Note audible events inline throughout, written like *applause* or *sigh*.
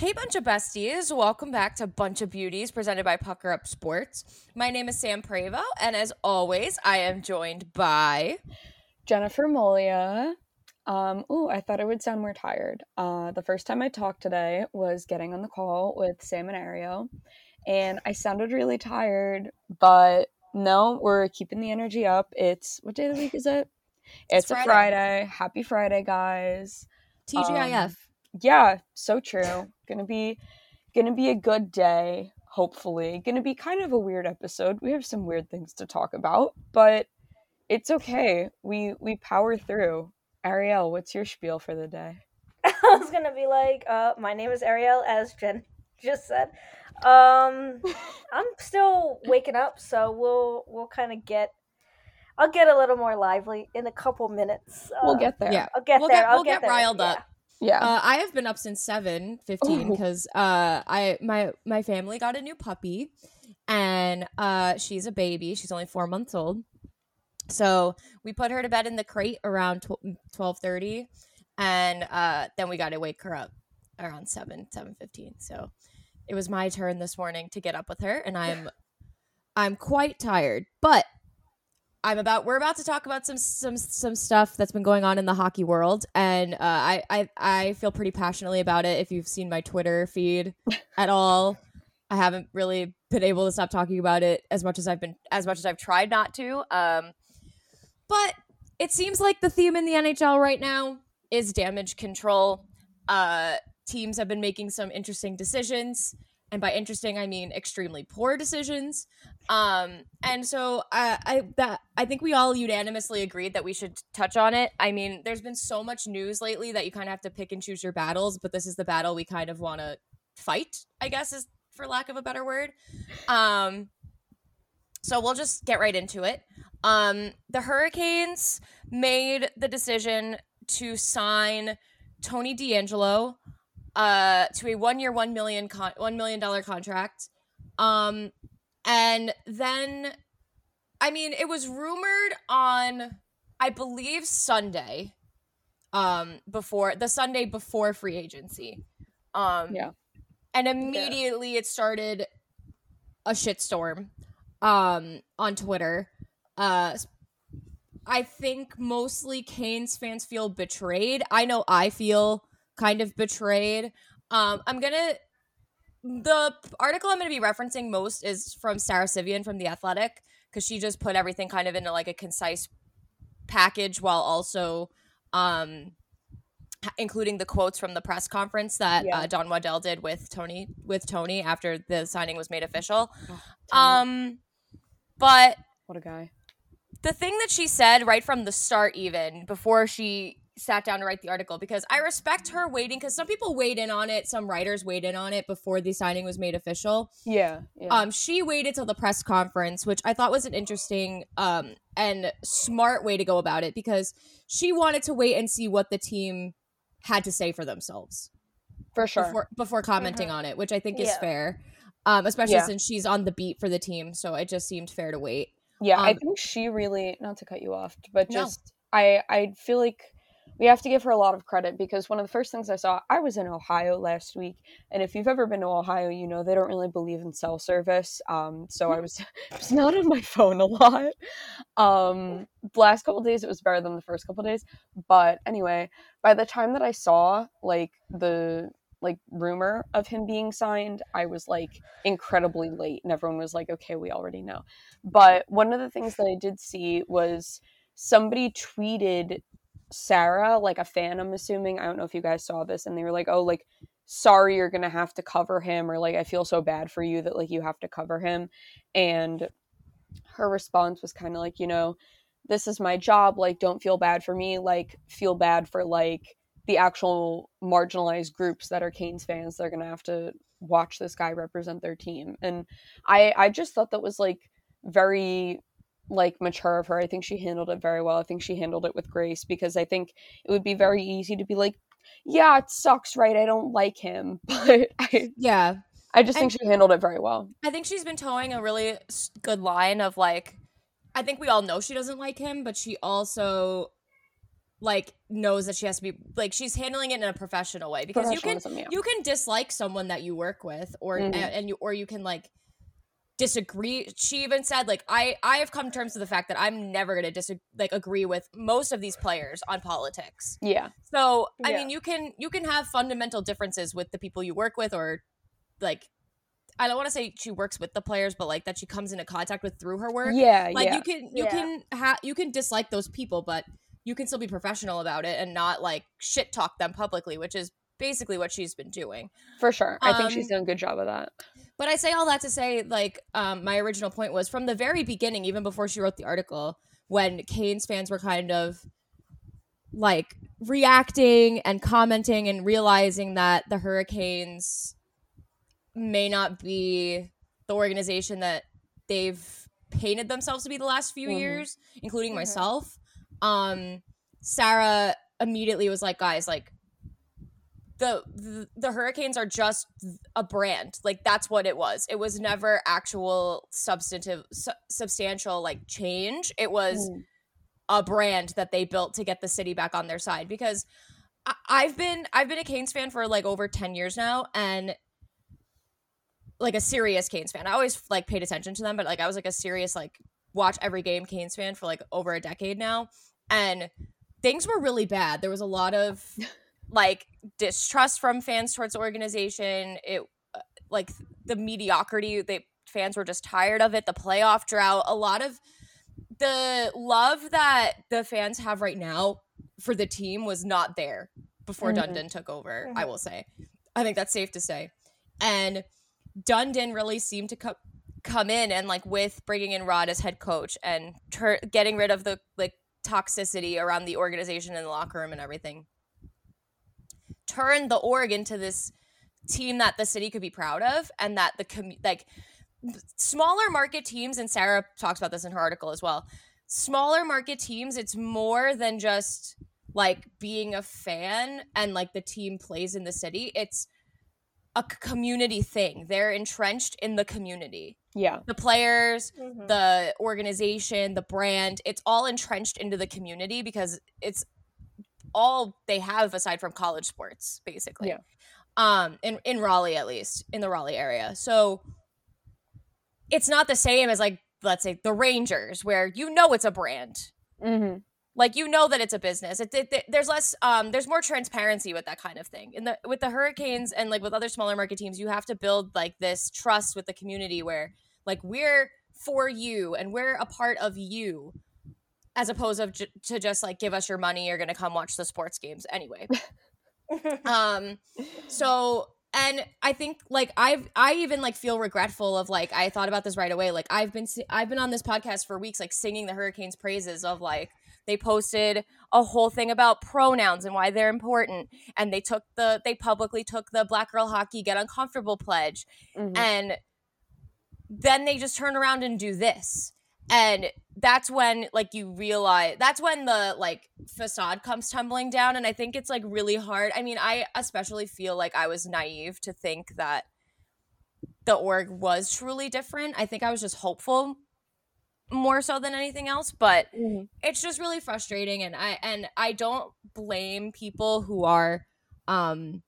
Hey, bunch of besties. Welcome back to Bunch of Beauties presented by Pucker Up Sports. My name is Sam Prevo, and as always, I am joined by Jennifer Molia. Um, ooh, I thought I would sound more tired. Uh, the first time I talked today was getting on the call with Sam and Ariel, and I sounded really tired, but no, we're keeping the energy up. It's what day of the week is it? It's, It's a Friday. Friday. Happy Friday, guys. TGIF. Um, yeah, so true. Gonna be gonna be a good day, hopefully. Gonna be kind of a weird episode. We have some weird things to talk about, but it's okay. We we power through. Ariel, what's your spiel for the day? *laughs* I was gonna be like, uh, my name is Ariel, as Jen *laughs* just said. Um, *laughs* I'm still waking up, so we'll we'll kind of get. I'll get a little more lively in a couple minutes. Uh, We'll get there. yeah. I'll get We'll there. get- I'll we'll get there. riled yeah. up. Yeah. Uh, I have been up since 7 15 because uh, I my my family got a new puppy, and uh, she's a baby. She's only four months old. So we put her to bed in the crate around twelve thirty, and uh, then we got to wake her up around seven seven fifteen. So it was my turn this morning to get up with her, and I'm I'm quite tired, but I'm about we're about to talk about some some some stuff that's been going on in the hockey world, and uh, I I I feel pretty passionately about it. If you've seen my Twitter feed *laughs* at all, I haven't really been able to stop talking about it as much as I've been as much as I've tried not to. Um, but it seems like the theme in the NHL right now is damage control. Uh, teams have been making some interesting decisions, and by interesting I mean extremely poor decisions. Um, and so I, I that I think we all unanimously agreed that we should touch on it. I mean, there's been so much news lately that you kind of have to pick and choose your battles, but this is the battle we kind of want to fight. I guess is for lack of a better word. Um, so we'll just get right into it. Um, the Hurricanes made the decision to sign Tony DeAngelo uh, to a one-year, one million con- one million dollar contract. Um, and then, I mean, it was rumored on, I believe, Sunday. Um, before the Sunday before free agency. Um, Yeah. and immediately it started a shitstorm um on Twitter. Uh I think mostly Canes fans feel betrayed. I know I feel kind of betrayed. Um I'm going to the article I'm going to be referencing most is from Sara Civian from The Athletic cuz she just put everything kind of into like a concise package while also um including the quotes from the press conference that Yeah. uh, Don Waddell did with Tony with Tony after the signing was made official. Oh, Um, but what a guy. the thing that she said right from the start, even before she sat down to write the article, because I respect her waiting, because some people weighed in on it, some writers weighed in on it before the signing was made official. Yeah. yeah. Um, she waited till the press conference, which I thought was an interesting um and smart way to go about it, because she wanted to wait and see what the team had to say for themselves for sure. before before commenting on it, which I think is Yeah. fair. Um, especially Yeah. since she's on the beat for the team, so it just seemed fair to wait. Yeah, I Um, think she really not to cut you off, but No. just I I feel like we have to give her a lot of credit because one of the first things I saw, I was in Ohio last week, and if you've ever been to Ohio, you know they don't really believe in cell service. Um, so I was *laughs* was not on my phone a lot. Um, the last couple days it was better than the first couple days, but anyway, by the time that I saw like the like rumor of him being signed, I was like incredibly late, and everyone was like, "Okay, we already know." But one of the things that I did see was somebody tweeted Sarah, like a fan, I'm assuming. I don't know if you guys saw this, and they were like, "Oh, like." sorry you're gonna have to cover him or like i feel so bad for you that like you have to cover him and her response was kind of like you know this is my job like don't feel bad for me like feel bad for like the actual marginalized groups that are Canes fans they're going to have to watch this guy represent their team and i i just thought that was like very like mature of her. I think she handled it very well. I think she handled it with grace because i think it would be very easy to be like yeah it sucks right? I don't like him. *laughs* But i Yeah, i just think And- she handled it very well. I think she's been toeing a really good line of like, I think we all know she doesn't like him, but she also like knows that she has to be like she's handling it in a professional way because you can yeah. you can dislike someone that you work with or Mhm. and, and you or you can like disagree she even said like i i have come to terms with the fact that i'm never going to dis like agree with most of these players on politics yeah. so i Yeah. mean you can you can have fundamental differences with the people you work with or like i don't want to say she works with the players but like that she comes into contact with through her work Yeah, like yeah. you can you Yeah. can have you can dislike those people but you can still be professional about it and not like shit talk them publicly which is basically what she's been doing For sure. I think she's Um, done a good job of that. But i say all that to say like um my original point was from the very beginning even before she wrote the article when Canes fans were kind of like reacting and commenting and realizing that the hurricanes may not be the organization that they've painted themselves to be the last few Mhm. years including Mhm. myself um sarah immediately was like guys like the, the the hurricanes are just a brand like that's what it was it was never actual substantive su- substantial like change it was Mm. a brand that they built to get the city back on their side because I- I've been I've been a Canes fan for like over 10 years now and like a serious Canes fan. I always like paid attention to them, but like I was like a serious like watch every game Canes fan for like over a decade now and things were really bad. There was a lot of *laughs* like distrust from fans towards the organization. It uh, like the mediocrity they fans were just tired of it, the playoff drought, a lot of the love that the fans have right now for the team was not there before Mhm. Dundon took over, I Mhm. will say. I think that's safe to say. And Dundon really seemed to co- come in and like with bringing in Rod as head coach and tur- getting rid of the like toxicity around the organization and the locker room and everything. Turn the org into this team that the city could be proud of and that the commu- like smaller market teams and Sarah talks about this in her article as well. Smaller market teams, it's more than just like being a fan and like the team plays in the city. It's a community thing. They're entrenched in the community. Yeah. The players, Mhm. the organization, the brand, it's all entrenched into the community because it's all they have aside from college sports, basically. Yeah. Um, in, in Raleigh at least, in the Raleigh area. So it's not the same as like, let's say the Rangers, where you know it's a brand. hmm Like you know that it's a business. It, it, there's less, um, there's more transparency with that kind of thing. In the with the Hurricanes and like with other smaller market teams, you have to build like this trust with the community where like we're for you and we're a part of you, as opposed of j- to just like give us your money. You're gonna come watch the sports games anyway. *laughs* um, so and I think like I've I even like feel regretful of like I thought about this right away. Like I've been I've been on this podcast for weeks, like singing the Hurricanes praises of like they posted a whole thing about pronouns and why they're important, and they took the they publicly took the Black Girl Hockey Get Uncomfortable pledge, hmm and then they just turn around and do this and that's when like you realize that's when the like facade comes tumbling down and i think it's like really hard. I mean i especially feel like i was naive to think that the org was truly different. I think i was just hopeful more so than anything else but hmm it's just really frustrating and i and i don't blame people who are um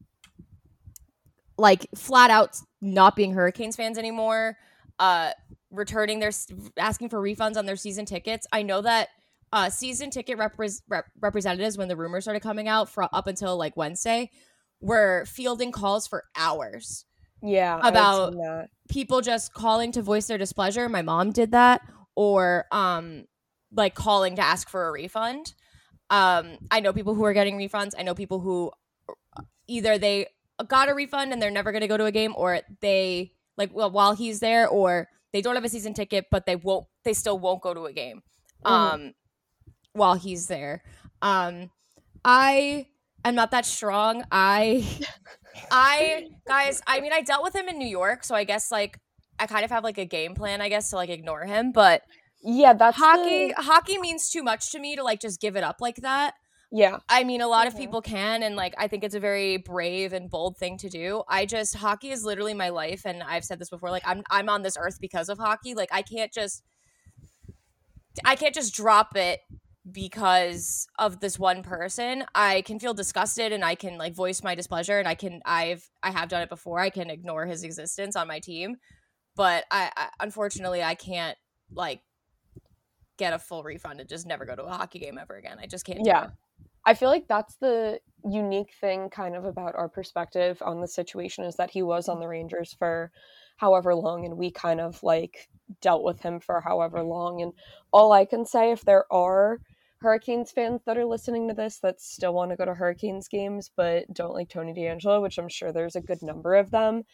like flat out not being hurricanes fans anymore. Uh returning their asking for refunds on their season tickets i know that uh season ticket repres rep- representatives when the rumors started coming out for up until like wednesday were fielding calls for hours Yeah. About- people just calling to voice their displeasure. My mom did that, or um, like calling to ask for a refund. Um, I know people who are getting refunds. I know people who either they got a refund and they're never going to go to a game, or they like well while he's there, or they don't have a season ticket, but they won't. They still won't go to a game Mhm. um, while he's there. Um, I am not that strong. I *laughs* I guys, I mean, I dealt with him in New York, so I guess like I kind of have like a game plan, I guess, to like ignore him. But Yeah, that's hockey, the- hockey means too much to me to like just give it up like that. Yeah. I mean, a lot of Mhm. people can, and like I think it's a very brave and bold thing to do. I just hockey is literally my life, and I've said this before. Like I'm I'm on this earth because of hockey. Like I can't just I can't just drop it because of this one person i can feel disgusted and i can like voice my displeasure and i can i've i have done it before i can ignore his existence on my team but i, I unfortunately i can't like get a full refund and just never go to a hockey game ever again i just can't do Yeah. I feel like that's the unique thing kind of about our perspective on the situation is that he was on the Rangers for however long and we kind of like dealt with him for however long and all I can say if there are Hurricanes fans that are listening to this that still want to go to Hurricanes games but don't like Tony DeAngelo, which I'm sure there's a good number of them.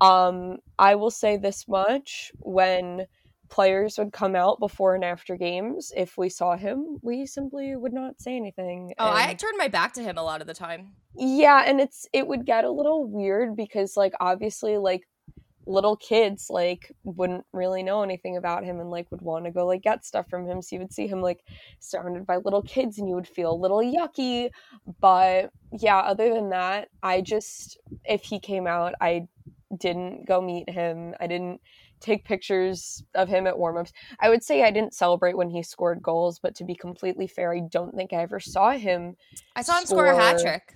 Um I will say this much when players would come out before and after games. If we saw him, we simply would not say anything. oh i turned my back to him a lot of the time yeah, and it's it would get a little weird because like obviously like little kids like wouldn't really know anything about him and like would want to go like get stuff from him so you would see him like surrounded by little kids and you would feel a little yucky but yeah other than that i just if he came out i didn't go meet him i didn't take pictures of him at warm-ups i would say i didn't celebrate when he scored goals but to be completely fair i don't think i ever saw him i saw him score a hat trick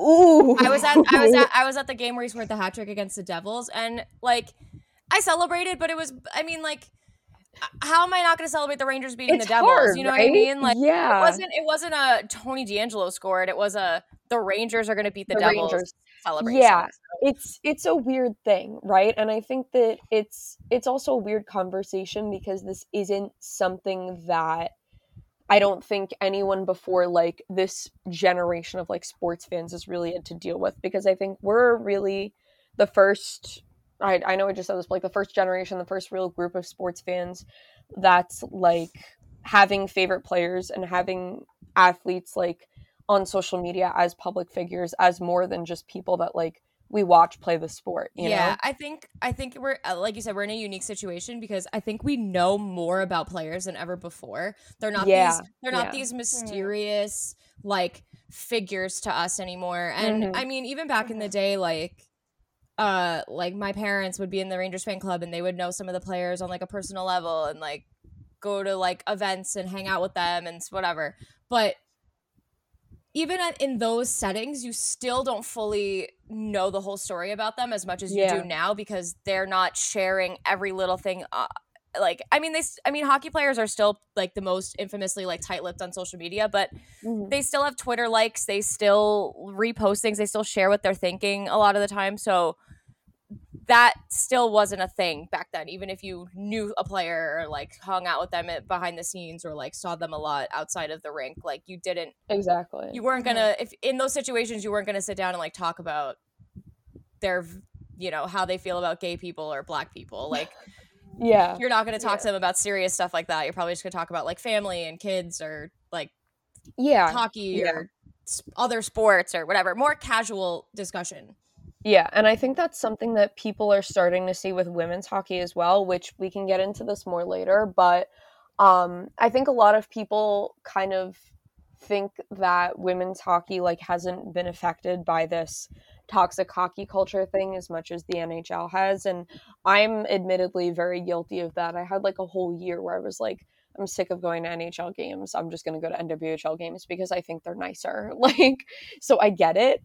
Ooh. I was at I was *laughs* at I was at the game where he scored the hat trick against the Devils, and like I celebrated, but it was I mean like how am I not going to celebrate the Rangers beating It's the Devils? hard, you know what I mean? Like yeah, it wasn't it wasn't a Tony DeAngelo scored. It was a the Rangers are going to beat the, The Devils Rangers. celebration. Yeah. it's it's a weird thing, right? And I think that it's it's also a weird conversation because this isn't something that I don't think anyone before like this generation of like sports fans has really had to deal with because I think we're really the first I, I know I just said this, but like the first generation, the first real group of sports fans that's like having favorite players and having athletes like on social media as public figures as more than just people that like we watch play the sport. You yeah, know? I think I think we're uh, like you said we're in a unique situation because I think we know more about players than ever before. They're not Yeah, these they're not yeah. these mysterious like figures to us anymore. And Mhm. I mean even back in the day like uh like my parents would be in the Rangers fan club and they would know some of the players on like a personal level and like go to like events and hang out with them and whatever. But even in those settings, you still don't fully know the whole story about them as much as you Yeah. do now because they're not sharing every little thing. Uh, like, I mean, they, I mean, hockey players are still like the most infamously like tight-lipped on social media, but Mhm. they still have Twitter likes. They still repost things. They still share what they're thinking a lot of the time. So that still wasn't a thing back then. Even if you knew a player or like hung out with them at, behind the scenes or like saw them a lot outside of the rink, like you didn't Exactly. you weren't gonna if in those situations you weren't gonna sit down and like talk about their you know how they feel about gay people or black people *laughs* like yeah. you're not gonna talk Yeah. to them about serious stuff like that you're probably just gonna talk about like family and kids or like Yeah. hockey yeah. or other sports or whatever more casual discussion Yeah, and I think that's something that people are starting to see with women's hockey as well, which we can get into this more later, but um I think a lot of people kind of think that women's hockey like hasn't been affected by this toxic hockey culture thing as much as the NHL has and I'm admittedly very guilty of that. I had like a whole year where I was like I'm sick of going to NHL games. I'm just going to go to NWHL games because I think they're nicer. *laughs* Like so I get it,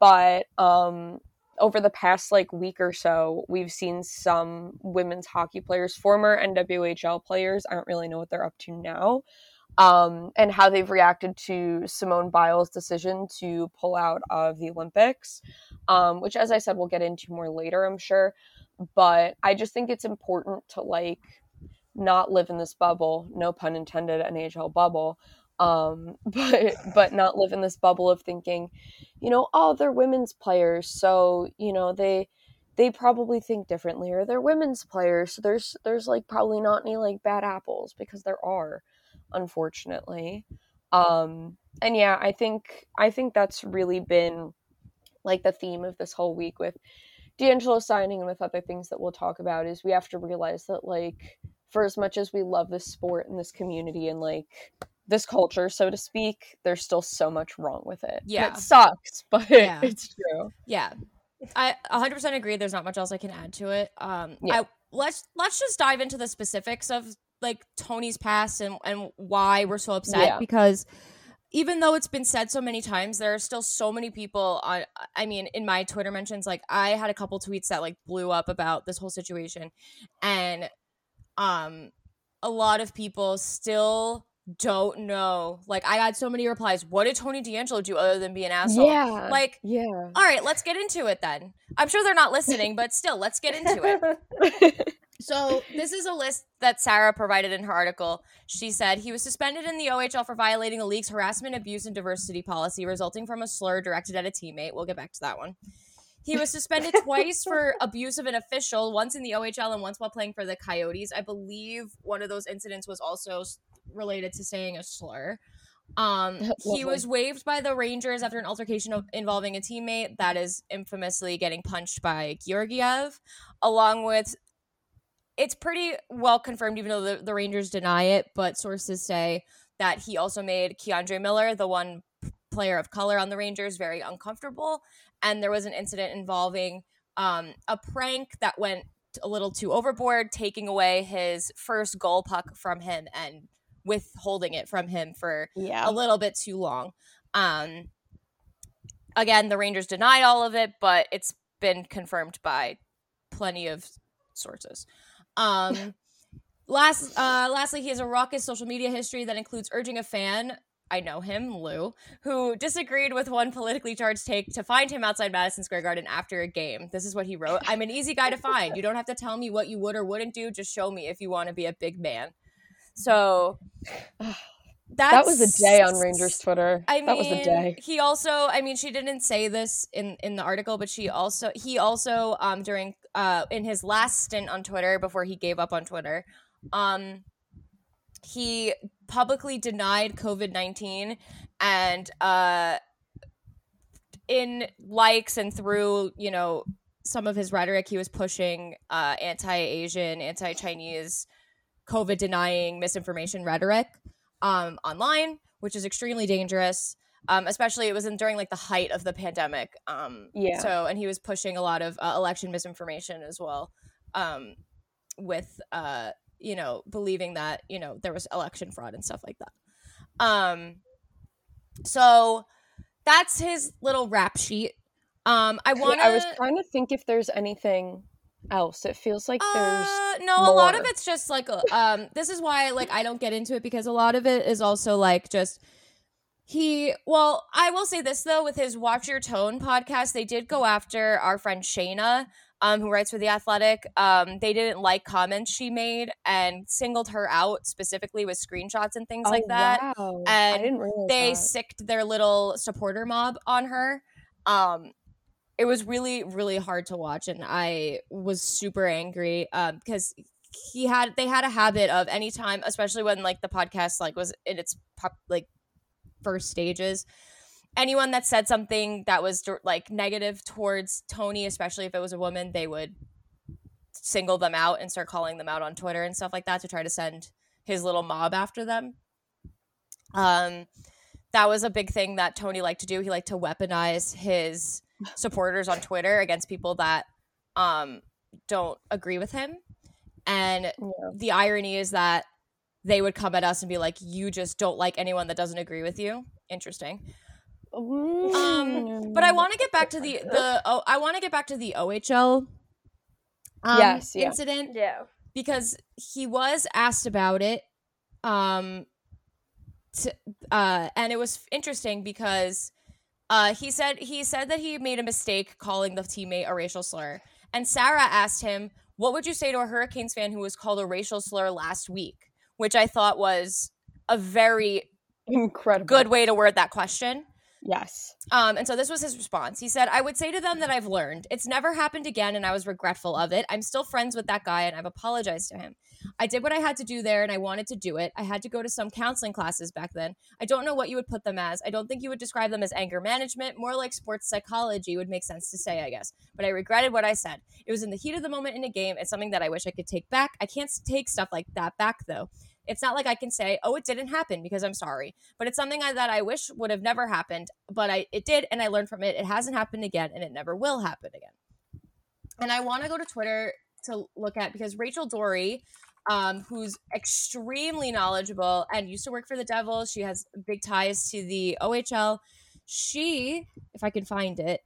but um over the past like week or so, we've seen some women's hockey players, former NWHL players, I don't really know what they're up to now, um, and how they've reacted to Simone Biles' decision to pull out of the Olympics, um, which, as I said, we'll get into more later, I'm sure. But I just think it's important to like not live in this bubble, no pun intended, NHL bubble, um, *laughs* but but not live in this bubble of thinking, you know, oh, they're women's players, so you know they they probably think differently, or they're women's players, so there's there's like probably not any like bad apples because there are, unfortunately. Um, and yeah, I think I think that's really been like the theme of this whole week with DeAngelo signing and with other things that we'll talk about is we have to realize that like for as much as we love this sport and this community and like this culture, so to speak, there's still so much wrong with it. And Yeah. it sucks, *laughs* but Yeah. it's true. yeah i 100% agree there's not much else i can add to it um Yeah. I, let's let's just dive into the specifics of like Tony's past and and why we're so upset Yeah. because even though it's been said so many times, there are still so many people on. I mean, in my Twitter mentions, like I had a couple tweets that like blew up about this whole situation, and um, a lot of people still don't know. Like I had so many replies. What did Tony D'Angelo do other than be an asshole? Yeah. Like, yeah. all right, let's get into it then. I'm sure they're not listening, but still, let's get into it. *laughs* So this is a list that Sarah provided in her article. She said he was suspended in the OHL for violating the league's harassment, abuse, and diversity policy resulting from a slur directed at a teammate. We'll get back to that one. He was suspended *laughs* twice for abuse of an official, once in the OHL and once while playing for the Coyotes. I believe one of those incidents was also related to saying a slur. Um, *laughs* he was waived by the Rangers after an altercation of, involving a teammate that is infamously getting punched by Georgiev, along with it's pretty well confirmed, even though the, the Rangers deny it. But sources say that he also made K'Andre Miller, the one player of color on the Rangers, very uncomfortable. And there was an incident involving um, a prank that went a little too overboard, taking away his first goal puck from him and withholding it from him for yeah. a little bit too long. Um, again, the Rangers denied all of it, but it's been confirmed by plenty of sources. Um, *laughs* last, uh, lastly, he has a raucous social media history that includes urging a fan. I know him, Lou, who disagreed with one politically charged take to find him outside Madison Square Garden after a game. This is what he wrote I'm an easy guy to find. You don't have to tell me what you would or wouldn't do. Just show me if you want to be a big man. So that's, *sighs* that was a day on Rangers Twitter. I mean, that was a day. he also, I mean, she didn't say this in in the article, but she also, he also, um, during, uh, in his last stint on Twitter before he gave up on Twitter, um, he publicly denied COVID nineteen, and uh, in likes and through, you know, some of his rhetoric, he was pushing uh, anti-Asian, anti-Chinese, COVID denying misinformation rhetoric um, online, which is extremely dangerous. Um, especially it was in, during like the height of the pandemic. Um, Yeah. So and he was pushing a lot of uh, election misinformation as well, um, with uh, you know believing that you know there was election fraud and stuff like that. Um, so that's his little rap sheet. Um, I want I was trying to think if there's anything else. It feels like there's uh, no, a lot of it's just like um. This is why like I don't get into it because a lot of it is also like just he. Well, I will say this though, with his Watch Your Tone podcast, they did go after our friend Shayna, um, who writes for the Athletic. Um, they didn't like comments she made and singled her out specifically with screenshots and things like Oh, that Wow. and I didn't they that. sicked their little supporter mob on her. Um, it was really, really hard to watch, and I was super angry um, because he had they had a habit of anytime, especially when like the podcast like was in its pop, like first stages. Anyone that said something that was like negative towards Tony, especially if it was a woman, they would single them out and start calling them out on Twitter and stuff like that to try to send his little mob after them. Um, that was a big thing that Tony liked to do. He liked to weaponize his supporters on Twitter against people that um, don't agree with him. And Yeah. the irony is that they would come at us and be like, "You just don't like anyone that doesn't agree with you." Interesting. Um, But I want to get back to the the oh, I want to get back to the OHL um, Yes, yeah. incident Yeah. because he was asked about it um to, uh and it was interesting because uh he said he said that he made a mistake calling the teammate a racial slur. And Sarah asked him what would you say to a Hurricanes fan who was called a racial slur last week? Which I thought was a very incredible. good way to word that question Yes. um, and so this was his response. He said, I would say to them that I've learned. It's never happened again, and I was regretful of it. I'm still friends with that guy, and I've apologized to him. I did what I had to do there, and I wanted to do it. I had to go to some counseling classes back then. I don't know what you would put them as. I don't think you would describe them as anger management. More like sports psychology would make sense to say, I guess. But I regretted what I said. It was in the heat of the moment in a game. It's something that I wish I could take back. I can't take stuff like that back, though. It's not like I can say, "Oh, it didn't happen" because I'm sorry, but it's something I, that I wish would have never happened. But I, it did, and I learned from it. It hasn't happened again, and it never will happen again. And I want to go to Twitter to look at because Rachel Doerrie um, who's extremely knowledgeable and used to work for the Devils. She has big ties to the OHL. She, if I can find it,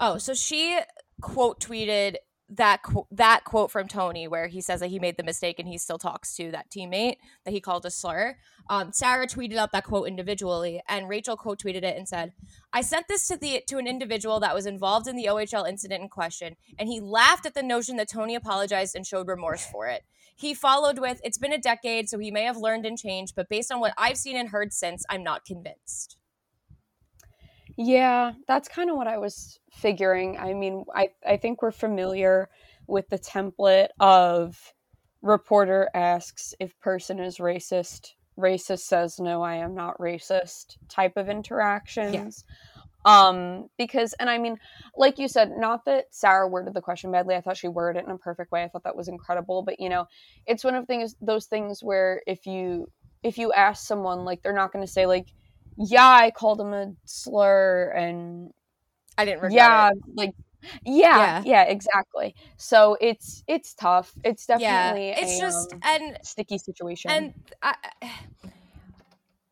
oh, so she quote tweeted that qu- that quote from Tony where he says that he made the mistake and he still talks to that teammate that he called a slur. Um, Sarah tweeted out that quote individually, and Rachel quote tweeted it and said, "I sent this to the to an individual that was involved in the OHL incident in question, and he laughed at the notion that Tony apologized and showed remorse for it. He followed with, "It's been a decade, so he may have learned and changed, but based on what I've seen and heard since, I'm not convinced." Yeah, that's kind of what I was figuring. I mean, I, I think we're familiar with the template of reporter asks if person is racist, racist says no, I am not racist type of interactions. Um, because and I mean, like you said, not that Sarah worded the question badly. I thought she worded it in a perfect way. I thought that was incredible. But you know, it's one of things those things where if you if you ask someone like they're not gonna say like yeah, I called him a slur and I didn't regret yeah, it. like yeah, Yeah. yeah, exactly. So it's it's tough. It's Yeah, definitely it's a, just um, and sticky situation. and I,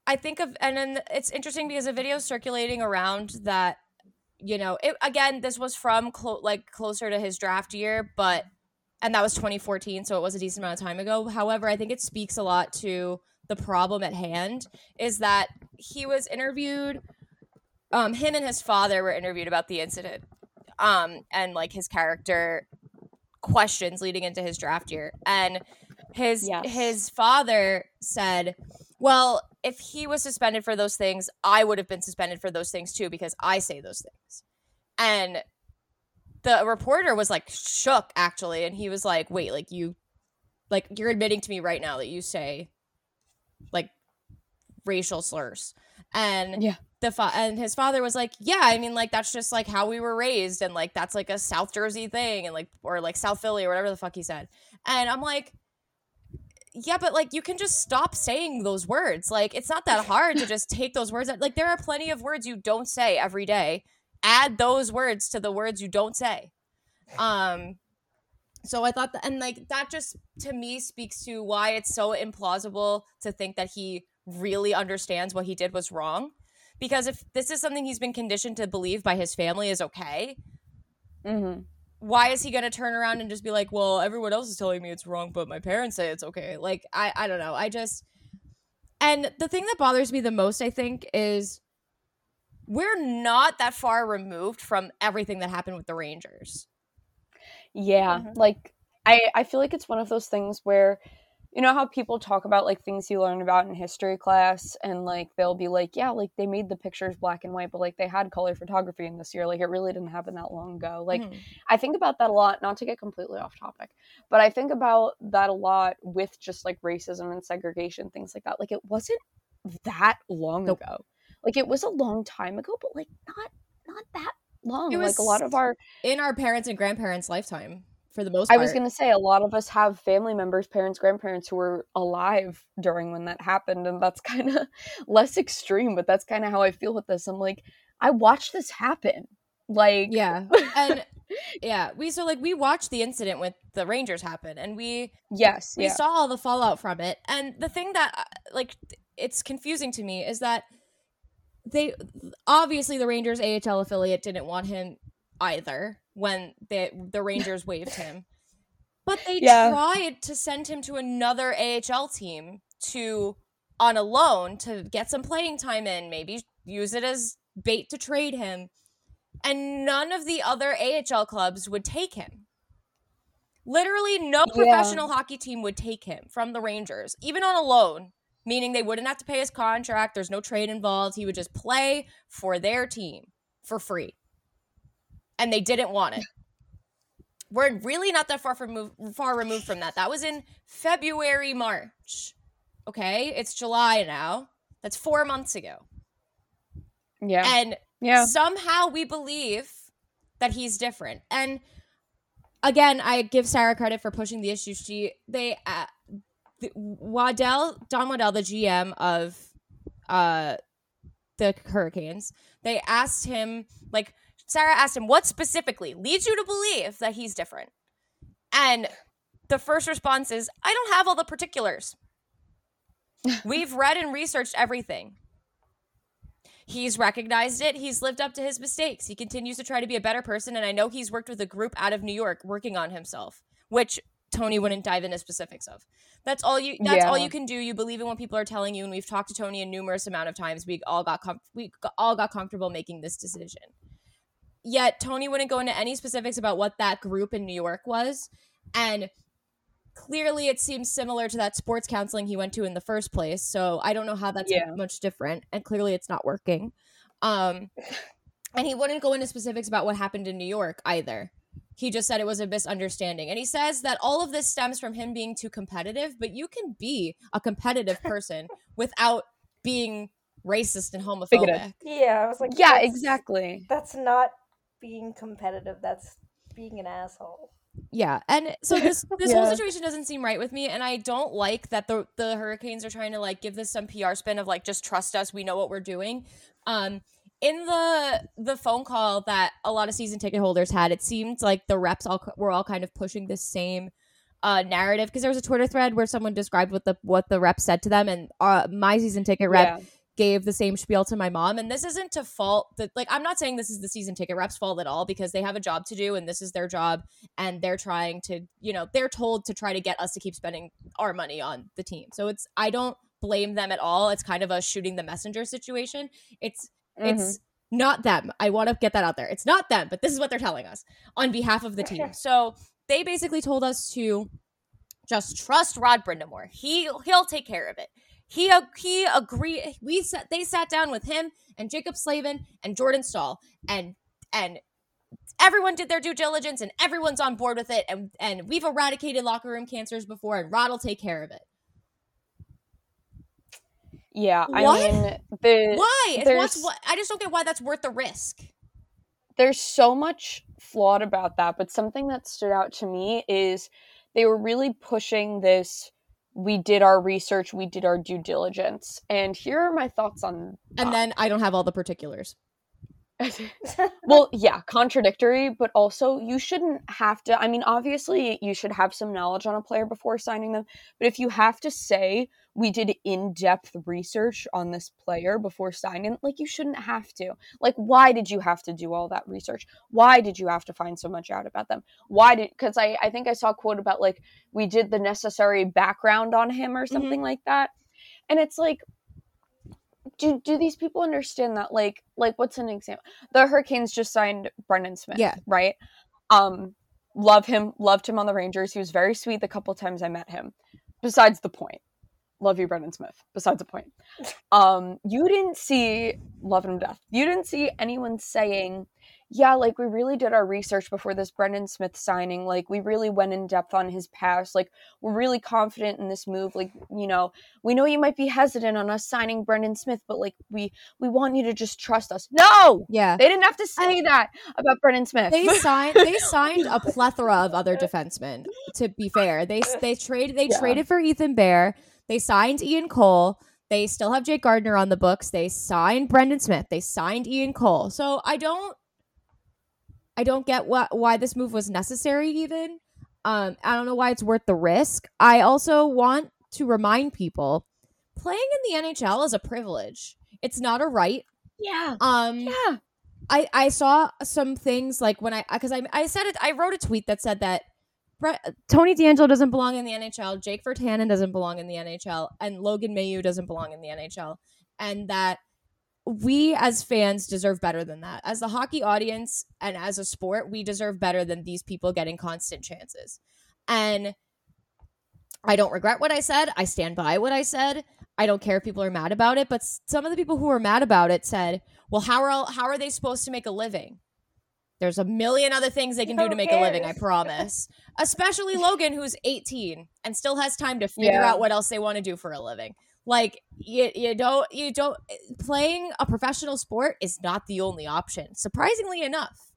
I think of and then it's interesting because a video circulating around that you know it again this was from clo- like closer to his draft year but and that was 2014 so it was a decent amount of time ago however i think it speaks a lot to the problem at hand is that he was interviewed um him and his father were interviewed about the incident um and like his character questions leading into his draft year and his Yes. his father said well if he was suspended for those things i would have been suspended for those things too because i say those things and the reporter was like shook actually and he was like wait like you like you're admitting to me right now that you say like racial slurs. And Yeah. the fa- and his father was like yeah i mean like that's just like how we were raised and like that's like a south jersey thing and like or like south philly or whatever the fuck he said. And i'm like yeah but like you can just stop saying those words. Like it's not that hard to just take those words out. like there are plenty of words you don't say every day. Add those words to the words you don't say. Um so i thought that and like that just to me speaks to why it's so implausible to think that he really understands what he did was wrong. Because if this is something he's been conditioned to believe by his family is okay hmm why is he going to turn around and just be like well everyone else is telling me it's wrong but my parents say it's okay. Like i i don't know. I just and the thing that bothers me the most i think is we're not that far removed from everything that happened with the rangers Yeah, Mhm. like I I feel like it's one of those things where you know how people talk about like things you learn about in history class and like they'll be like, yeah, like they made the pictures black and white, but like they had color photography in this year. Like it really didn't happen that long ago. Like Mhm. I think about that a lot, not to get completely off topic, but I think about that a lot with just like racism and segregation, things like that. Like it wasn't that long Nope. ago. Like it was a long time ago, but like not not that long. It like a lot of our in our parents and grandparents lifetime for the most I was going to say a lot of us have family members, parents, grandparents who were alive during when that happened and that's *laughs* kind of less extreme, but that's kind of how I feel with this. I'm like I watched this happen. Like yeah and *laughs* yeah we so like we watched the incident with the rangers happen and we yes, we yeah. saw all the fallout from it and the thing that uh, like it's confusing to me is that they obviously the rangers ahl affiliate didn't want him either when the the rangers *laughs* waived him but they Yeah. tried to send him to another ahl team to on a loan to get some playing time in maybe use it as bait to trade him and none of the other ahl clubs would take him Literally, no Yeah. professional hockey team would take him from the Rangers, even on a loan, meaning they wouldn't have to pay his contract. There's no trade involved. He would just play for their team for free. And they didn't want it. We're really not that far from move, far removed from that. That was in February, March. Okay, it's July now. That's four months ago. Yeah. And yeah. somehow we believe that he's different and again i give sarah credit for pushing the issue she they uh, the, waddell don waddell the gm of uh the hurricanes they asked him like sarah asked him what specifically leads you to believe that he's different and the first response is, I don't have all the particulars. *laughs* We've read and researched everything. He's recognized it. He's lived up to his mistakes. He continues to try to be a better person. And I know he's worked with a group out of New York working on himself, which Tony wouldn't dive into specifics of. That's all you. That's yeah. all you can do. You believe in what people are telling you, and we've talked to Tony a numerous amount of times. We all got com- we all got comfortable making this decision. Yet Tony wouldn't go into any specifics about what that group in New York was, and clearly it seems similar to that sports counseling he went to in the first place. So I don't know how that's yeah. much different, and clearly it's not working. Um, and he wouldn't go into specifics about what happened in New York either. He just said it was a misunderstanding. And he says that all of this stems from him being too competitive, but you can be a competitive *laughs* person without being racist and homophobic. Yeah, I was like, yeah, exactly. That's not being competitive. That's being an asshole. Yeah, and *laughs* so this this yeah. whole situation doesn't seem right with me, and I don't like that the the Hurricanes are trying to like give this some PR spin of like just trust us, we know what we're doing. Um, in the the phone call that a lot of season ticket holders had, it seemed like the reps all were all kind of pushing the same uh, narrative. Because there was a Twitter thread where someone described what the what the rep said to them, and uh, my season ticket rep yeah. gave the same spiel to my mom. And this isn't to fault that like i'm not saying this is the season ticket reps fault at all because they have a job to do and this is their job and they're trying to you know they're told to try to get us to keep spending our money on the team. So it's i don't blame them at all. It's kind of a shooting the messenger situation. It's mm-hmm. it's not them i want to get that out there it's not them but this is what they're telling us on behalf of the team so they basically told us to just trust rod brind'amour he he'll take care of it he he agreed. We sat. They sat down with him and Jaccob Slavin and Jordan Staal and and everyone did their due diligence and everyone's on board with it and and we've eradicated locker room cancers before and Rod will take care of it. Yeah, I what? mean, the, why? What's, what, I just don't get why that's worth the risk. There's so much flawed about that, but something that stood out to me is they were really pushing this we did our research, we did our due diligence. And here are my thoughts on that. And then I don't have all the particulars. *laughs* well, yeah, contradictory, but also you shouldn't have to. I mean, obviously, you should have some knowledge on a player before signing them, but if you have to say we did in depth research on this player before signing, like, you shouldn't have to. Like, why did you have to do all that research? Why did you have to find so much out about them? Why did, because I, I think I saw a quote about like, we did the necessary background on him or something mm-hmm. like that. And it's like, do do these people understand that like like what's an example the hurricanes just signed brendan smith yeah. right? Um love him loved him on the rangers. He was very sweet the couple times i met him. Besides the point. Love you brendan smith. Besides the point. *laughs* Um you didn't see love him to death. You didn't see anyone saying yeah, like we really did our research before this Brendan Smith signing. Like we really went in depth on his past. Like we're really confident in this move. Like, you know, we know you might be hesitant on us signing Brendan Smith, but like we we want you to just trust us. No! Yeah. They didn't have to say I, that about Brendan Smith. They *laughs* signed they signed a plethora of other defensemen, to be fair. They they traded they yeah. traded for Ethan Bear. They signed Ian Cole. They still have Jake Gardiner on the books. They signed Brendan Smith. They signed Ian Cole. So I don't I don't get what why this move was necessary even. Um, I don't know why it's worth the risk. I also want to remind people playing in the NHL is a privilege. It's not a right. Yeah. Um Yeah. I I saw some things like when I because I I said it I wrote a tweet that said that Tony DeAngelo doesn't belong in the NHL, Jake Virtanen doesn't belong in the NHL, and Logan Mailloux doesn't belong in the NHL, and that we as fans deserve better than that. As the hockey audience and as a sport, we deserve better than these people getting constant chances. And I don't regret what I said. I stand by what I said. I don't care if people are mad about it, but some of the people who were mad about it said, "Well, how are all, how are they supposed to make a living?" There's a million other things they can do to make a living, I promise. Especially Logan who's 18 and still has time to figure yeah. out what else they want to do for a living like you, you don't you don't playing a professional sport is not the only option surprisingly enough.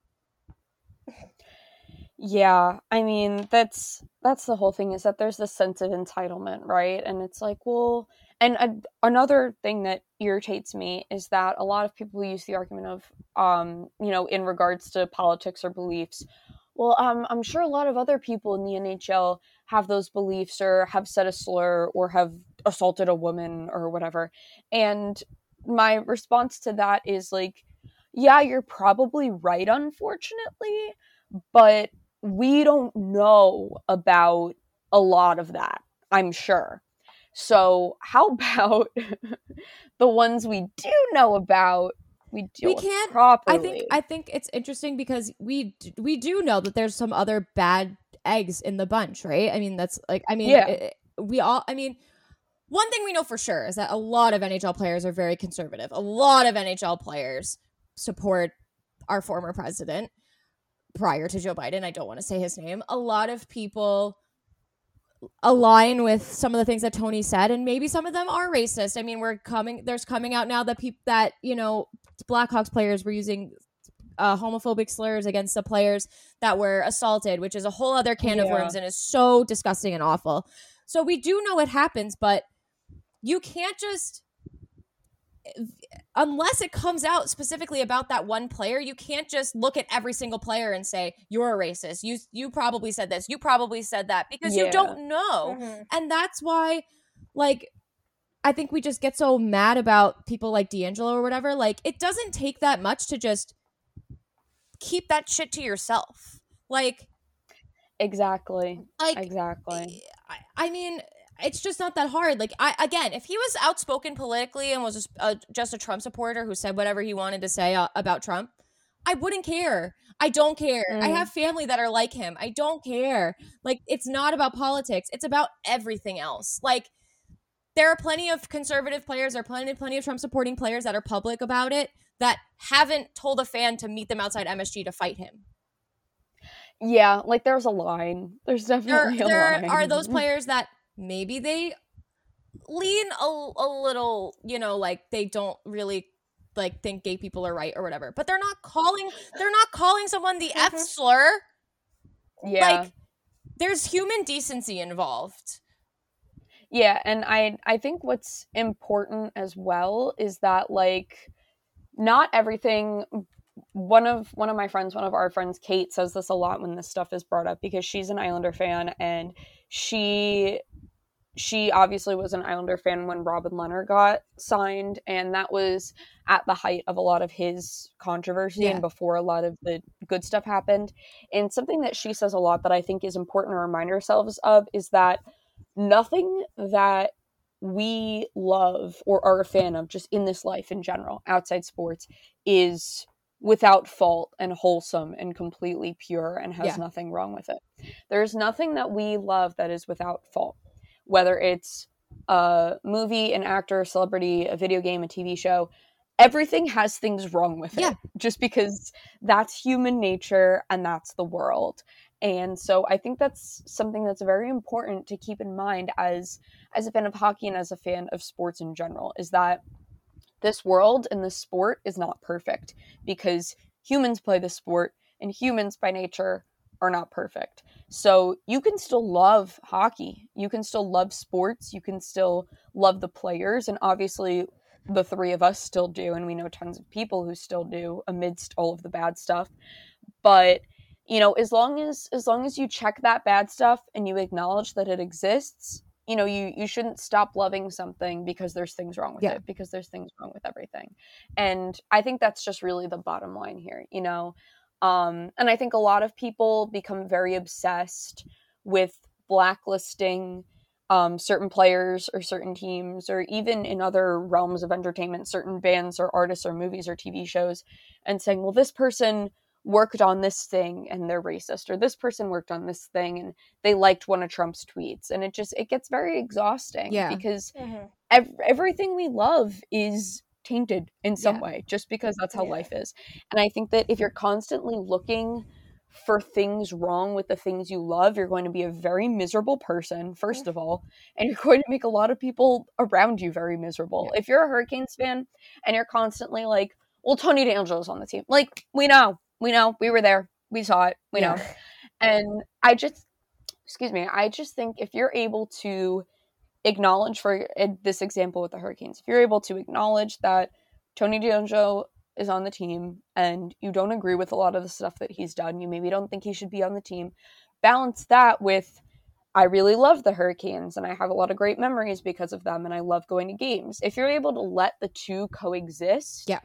Yeah i mean that's that's the whole thing is that there's this sense of entitlement right? And it's like well and another thing that irritates me is that a lot of people use the argument of um you know in regards to politics or beliefs. Well, um, I'm sure a lot of other people in the NHL have those beliefs or have said a slur or have assaulted a woman or whatever. And my response to that is like, yeah, you're probably right, unfortunately, but we don't know about a lot of that, I'm sure. So, how *laughs* about the ones we do know about? We deal we can't properly. I think I think it's interesting because we we do know that there's some other bad eggs in the bunch, right? I mean, that's like I mean, Yeah. it- we all I mean, one thing we know for sure is that a lot of NHL players are very conservative. A lot of NHL players support our former president prior to Joe Biden. I don't want to say his name. A lot of people align with some of the things that Tony said and maybe some of them are racist. I mean, we're coming there's coming out now that people that, you know, Blackhawks players were using uh, homophobic slurs against the players that were assaulted, which is a whole other can of worms and is so disgusting and awful. So we do know it happens, but you can't just unless it comes out specifically about that one player, you can't just look at every single player and say you're a racist. You you probably said this. You probably said that because you don't know. Mhm. And that's why like I think we just get so mad about people like DeAngelo or whatever. Like it doesn't take that much to just keep that shit to yourself. Like exactly, like exactly. I, I mean, it's just not that hard. Like, I again, if he was outspoken politically and was just a, just a Trump supporter who said whatever he wanted to say uh, about Trump, I wouldn't care. I don't care. I Mm. have family that are like him. I don't care. Like, it's not about politics. It's about everything else. Like, there are plenty of conservative players, there are plenty, plenty of Trump supporting players that are public about it that haven't told a fan to meet them outside MSG to fight him. Yeah, like there's a line. There's there, definitely a there line. are those *laughs* players that maybe they lean a, a little you know like they don't really like think gay people are right or whatever but they're not calling they're not calling someone the f Mhm. slur Yeah. like there's human decency involved Yeah, and I I think what's important as well is that like not everything one of one of my friends, one of our friends, Kate says this a lot when this stuff is brought up because she's an Islander fan and she she obviously was an Islander fan when Robin Lehner got signed and that was at the height of a lot of his controversy Yeah. and before a lot of the good stuff happened. And something that she says a lot that I think is important to remind ourselves of is that nothing that we love or are a fan of just in this life in general outside sports is without fault and wholesome and completely pure and has Yeah. nothing wrong with it there's nothing that we love that is without fault whether it's a movie an actor a celebrity a video game a tv show everything has things wrong with it Yeah. just because that's human nature and that's the world and so i think that's something that's very important to keep in mind as as a fan of hockey and as a fan of sports in general is that this world and this sport is not perfect because humans play the sport and humans by nature are not perfect. So you can still love hockey. You can still love sports. You can still love the players. And obviously, the three of us still do. And we know tons of people who still do amidst all of the bad stuff. But you know as long as as long as you check that bad stuff and you acknowledge that it exists you know you you shouldn't stop loving something because there's things wrong with Yeah. it because there's things wrong with everything and i think that's just really the bottom line here you know um and i think a lot of people become very obsessed with blacklisting um certain players or certain teams or even in other realms of entertainment certain bands or artists or movies or tv shows and saying well this person worked on this thing and they're racist or this person worked on this thing and they liked one of trump's tweets and it just it gets very exhausting Yeah. because Mhm. ev- everything we love is tainted in some Yeah. way just because that's how Yeah. life is. And i think that if you're constantly looking for things wrong with the things you love you're going to be a very miserable person first of all and you're going to make a lot of people around you very miserable. If you're a hurricanes fan and you're constantly like well tony deangelo's on the team. Like we know we know we were there we saw it we know. And i just excuse me i just think if you're able to acknowledge for this example with the hurricanes if you're able to acknowledge that tony deangelo is on the team and you don't agree with a lot of the stuff that he's done, you maybe don't think he should be on the team, balance that with I really love the Hurricanes and I have a lot of great memories because of them and I love going to games. If you're able to let the two coexist, Yeah.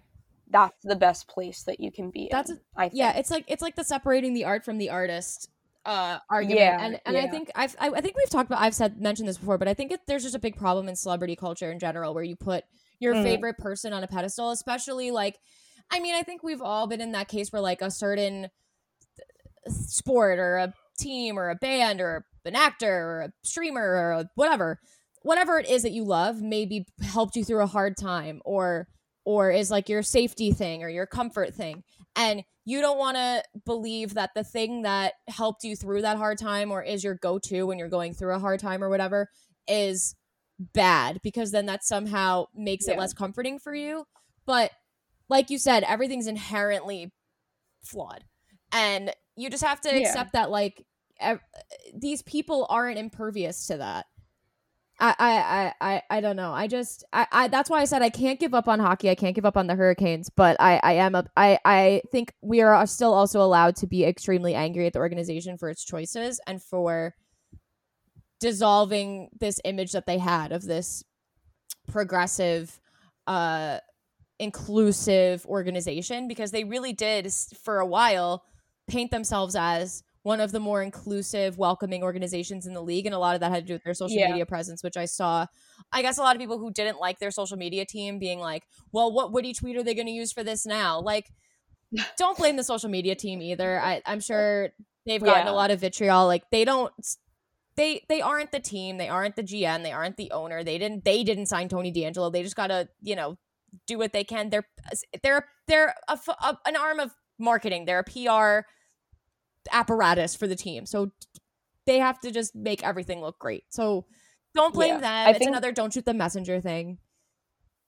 that's the best place that you can be. That's in, I think. yeah it's like it's like the separating the art from the artist uh argument Yeah, and and i think i've I, I think we've talked about i've said mentioned this before but i think it, there's just a big problem in celebrity culture in general where you put your Mhm. favorite person on a pedestal especially like i mean i think we've all been in that case where like a certain sport or a team or a band or an actor or a streamer or a whatever whatever it is that you love maybe helped you through a hard time or or is like your safety thing or your comfort thing. And you don't want to believe that the thing that helped you through that hard time or is your go-to when you're going through a hard time or whatever is bad because then that somehow makes it less comforting for you. But like you said everything's inherently flawed. And you just have to Yeah. accept that like ev- these people aren't impervious to that I, I, I, I, don't know. I just, I, I, that's why I said I can't give up on hockey. I can't give up on the Hurricanes, but I, I am, a, I, I think we are still also allowed to be extremely angry at the organization for its choices and for dissolving this image that they had of this progressive, uh, inclusive organization because they really did for a while paint themselves as one of the more inclusive, welcoming organizations in the league, and a lot of that had to do with their social Yeah. media presence, which I saw. I guess a lot of people who didn't like their social media team being like, "Well, what witty tweet are they going to use for this now?" Like, don't blame the social media team either. I, I'm *laughs* sure they've gotten Yeah. a lot of vitriol. Like, they don't. They they aren't the team. They aren't the GM. They aren't the owner. They didn't they didn't sign Tony DeAngelo. They just gotta you know do what they can. They're they're they're a, a- an arm of marketing. They're a PR apparatus for the team. So they have to just make everything look great. So don't blame Yeah, them. I it's think- another don't shoot the messenger thing.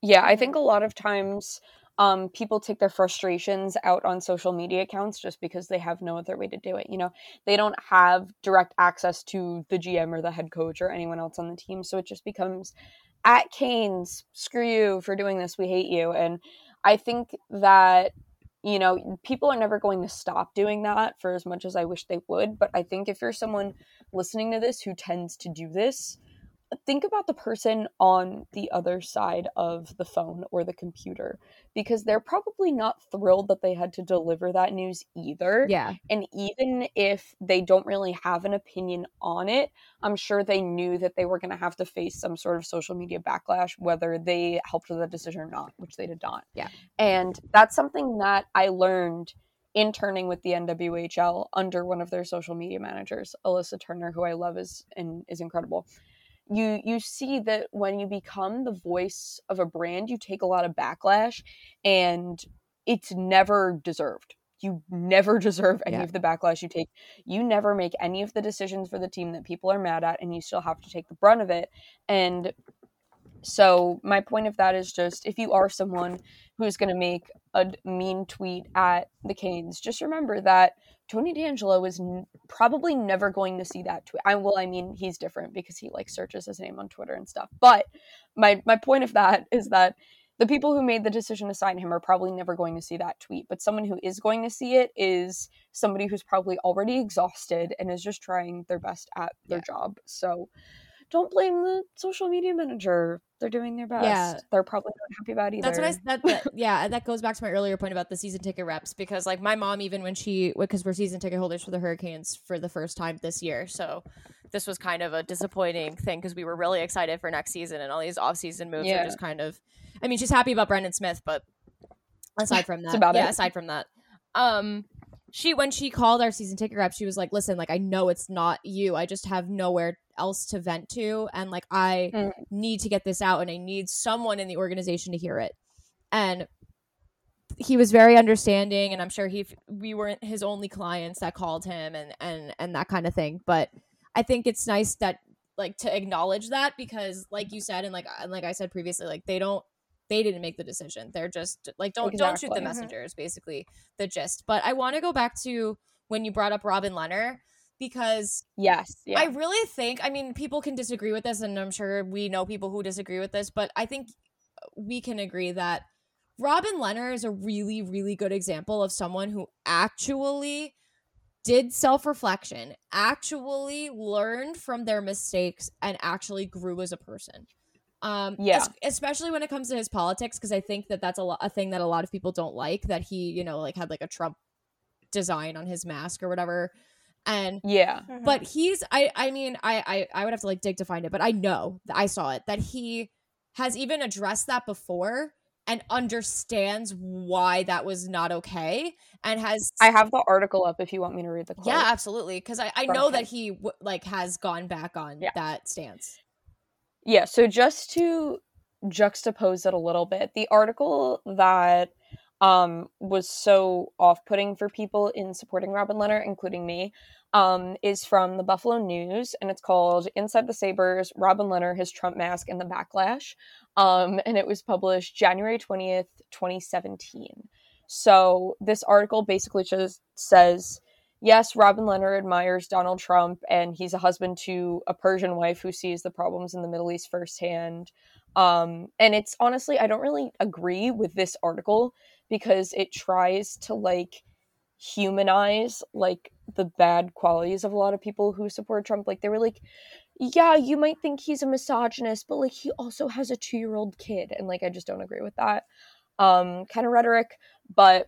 Yeah, I think a lot of times um, people take their frustrations out on social media accounts just because they have no other way to do it. You know, they don't have direct access to the GM or the head coach or anyone else on the team. So it just becomes at Canes, screw you for doing this. We hate you. And I think that, you know, people are never going to stop doing that for as much as I wish they would. But I think if you're someone listening to this who tends to do this, think about the person on the other side of the phone or the computer because they're probably not thrilled that they had to deliver that news either. Yeah. And even if they don't really have an opinion on it, I'm sure they knew that they were going to have to face some sort of social media backlash, whether they helped with the decision or not, which they did not. Yeah. And that's something that I learned interning with the NWHL under one of their social media managers, Alyssa Turner, who I love is and is incredible you you see that when you become the voice of a brand you take a lot of backlash and it's never deserved. You never *laughs* deserve any Yeah. of the backlash you take. You never make any of the decisions for the team that people are mad at and you still have to take the brunt of it. And so my point of that is just if you are someone who's going to make a mean tweet at the Canes, just remember that Tony DeAngelo is n- probably never going to see that tweet. I well, I mean, he's different because he like searches his name on Twitter and stuff. But my my point of that *laughs* is that the people who made the decision to sign him are probably never going to see that tweet. But someone who is going to see it is somebody who's probably already exhausted and is just trying their best at their job. So don't blame the social media manager. They're doing their best. Yeah. They're probably not happy about either. That's what I that, that *laughs* yeah, that goes back to my earlier point about the season ticket reps because like my mom even when she because we're season ticket holders for the Hurricanes for the first time this year. So this was kind of a disappointing thing because we were really excited for next season and all these off-season moves Yeah. are just kind of I mean, she's happy about Brendan Smith, but aside *laughs* from that, yeah, it. aside from that. Um she when she called our season ticket rep, she was like, "Listen, like I know it's not you. I just have nowhere else to vent to and like I Mm. need to get this out and I need someone in the organization to hear it." And he was very understanding and I'm sure he we weren't his only clients that called him and and and that kind of thing, but I think it's nice that like to acknowledge that because like you said and like and like I said previously like they don't they didn't make the decision. They're just like don't don't shoot the Exactly. Mhm. messengers basically the gist. But I want to go back to when you brought up Robin Lehner because yes. Yeah. I really think, I mean, people can disagree with this, and I'm sure we know people who disagree with this, but I think we can agree that Robin Lehner is a really, really good example of someone who actually did self reflection, actually learned from their mistakes, and actually grew as a person. Um, Yeah. es- especially when it comes to his politics, because I think that that's a, lo- a thing that a lot of people don't like. That he, you know, like had like a Trump design on his mask or whatever, and Yeah. Mhm. but he's I I mean I, I I would have to like dig to find it, but I know that I saw it that he has even addressed that before and understands why that was not okay and has I have the article up if you want me to read the quote. yeah absolutely because I I Go know that he w- like has gone back on Yeah. that stance. Yeah, so just to juxtapose it a little bit, the article that um, was so off putting for people in supporting Robin Lehner, including me, um, is from the Buffalo News, and it's called Inside the Sabres Robin Leonard, His Trump Mask, and the Backlash. Um, and it was published January 20th, 2017. So this article basically just says yes, Robin Lehner admires Donald Trump, and he's a husband to a Persian wife who sees the problems in the Middle East firsthand. Um, and it's honestly, I don't really agree with this article because it tries to like humanize like the bad qualities of a lot of people who support Trump. Like they were like, yeah, you might think he's a misogynist, but like he also has a two year old kid, and like I just don't agree with that um, kind of rhetoric. But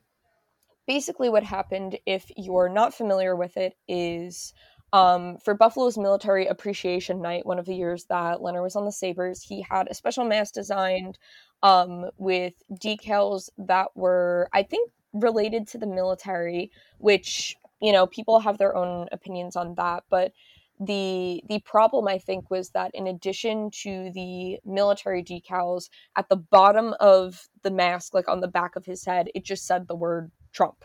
basically what happened if you're not familiar with it is um, for buffalo's military appreciation night one of the years that lehner was on the sabres he had a special mask designed um, with decals that were i think related to the military which you know people have their own opinions on that but the the problem i think was that in addition to the military decals at the bottom of the mask like on the back of his head it just said the word Trump,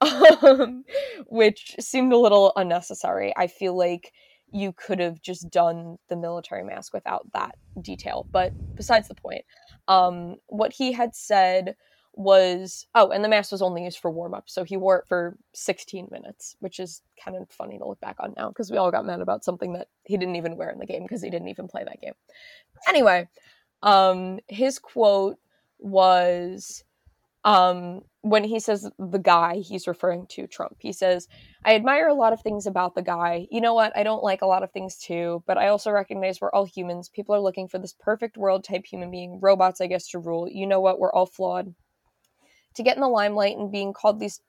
*laughs* um, which seemed a little unnecessary. I feel like you could have just done the military mask without that detail. But besides the point, um, what he had said was oh, and the mask was only used for warm up, so he wore it for 16 minutes, which is kind of funny to look back on now because we all got mad about something that he didn't even wear in the game because he didn't even play that game. Anyway, um, his quote was um, when he says the guy, he's referring to Trump. He says, I admire a lot of things about the guy. You know what? I don't like a lot of things too, but I also recognize we're all humans. People are looking for this perfect world type human being, robots, I guess, to rule. You know what? We're all flawed. To get in the limelight and being called these,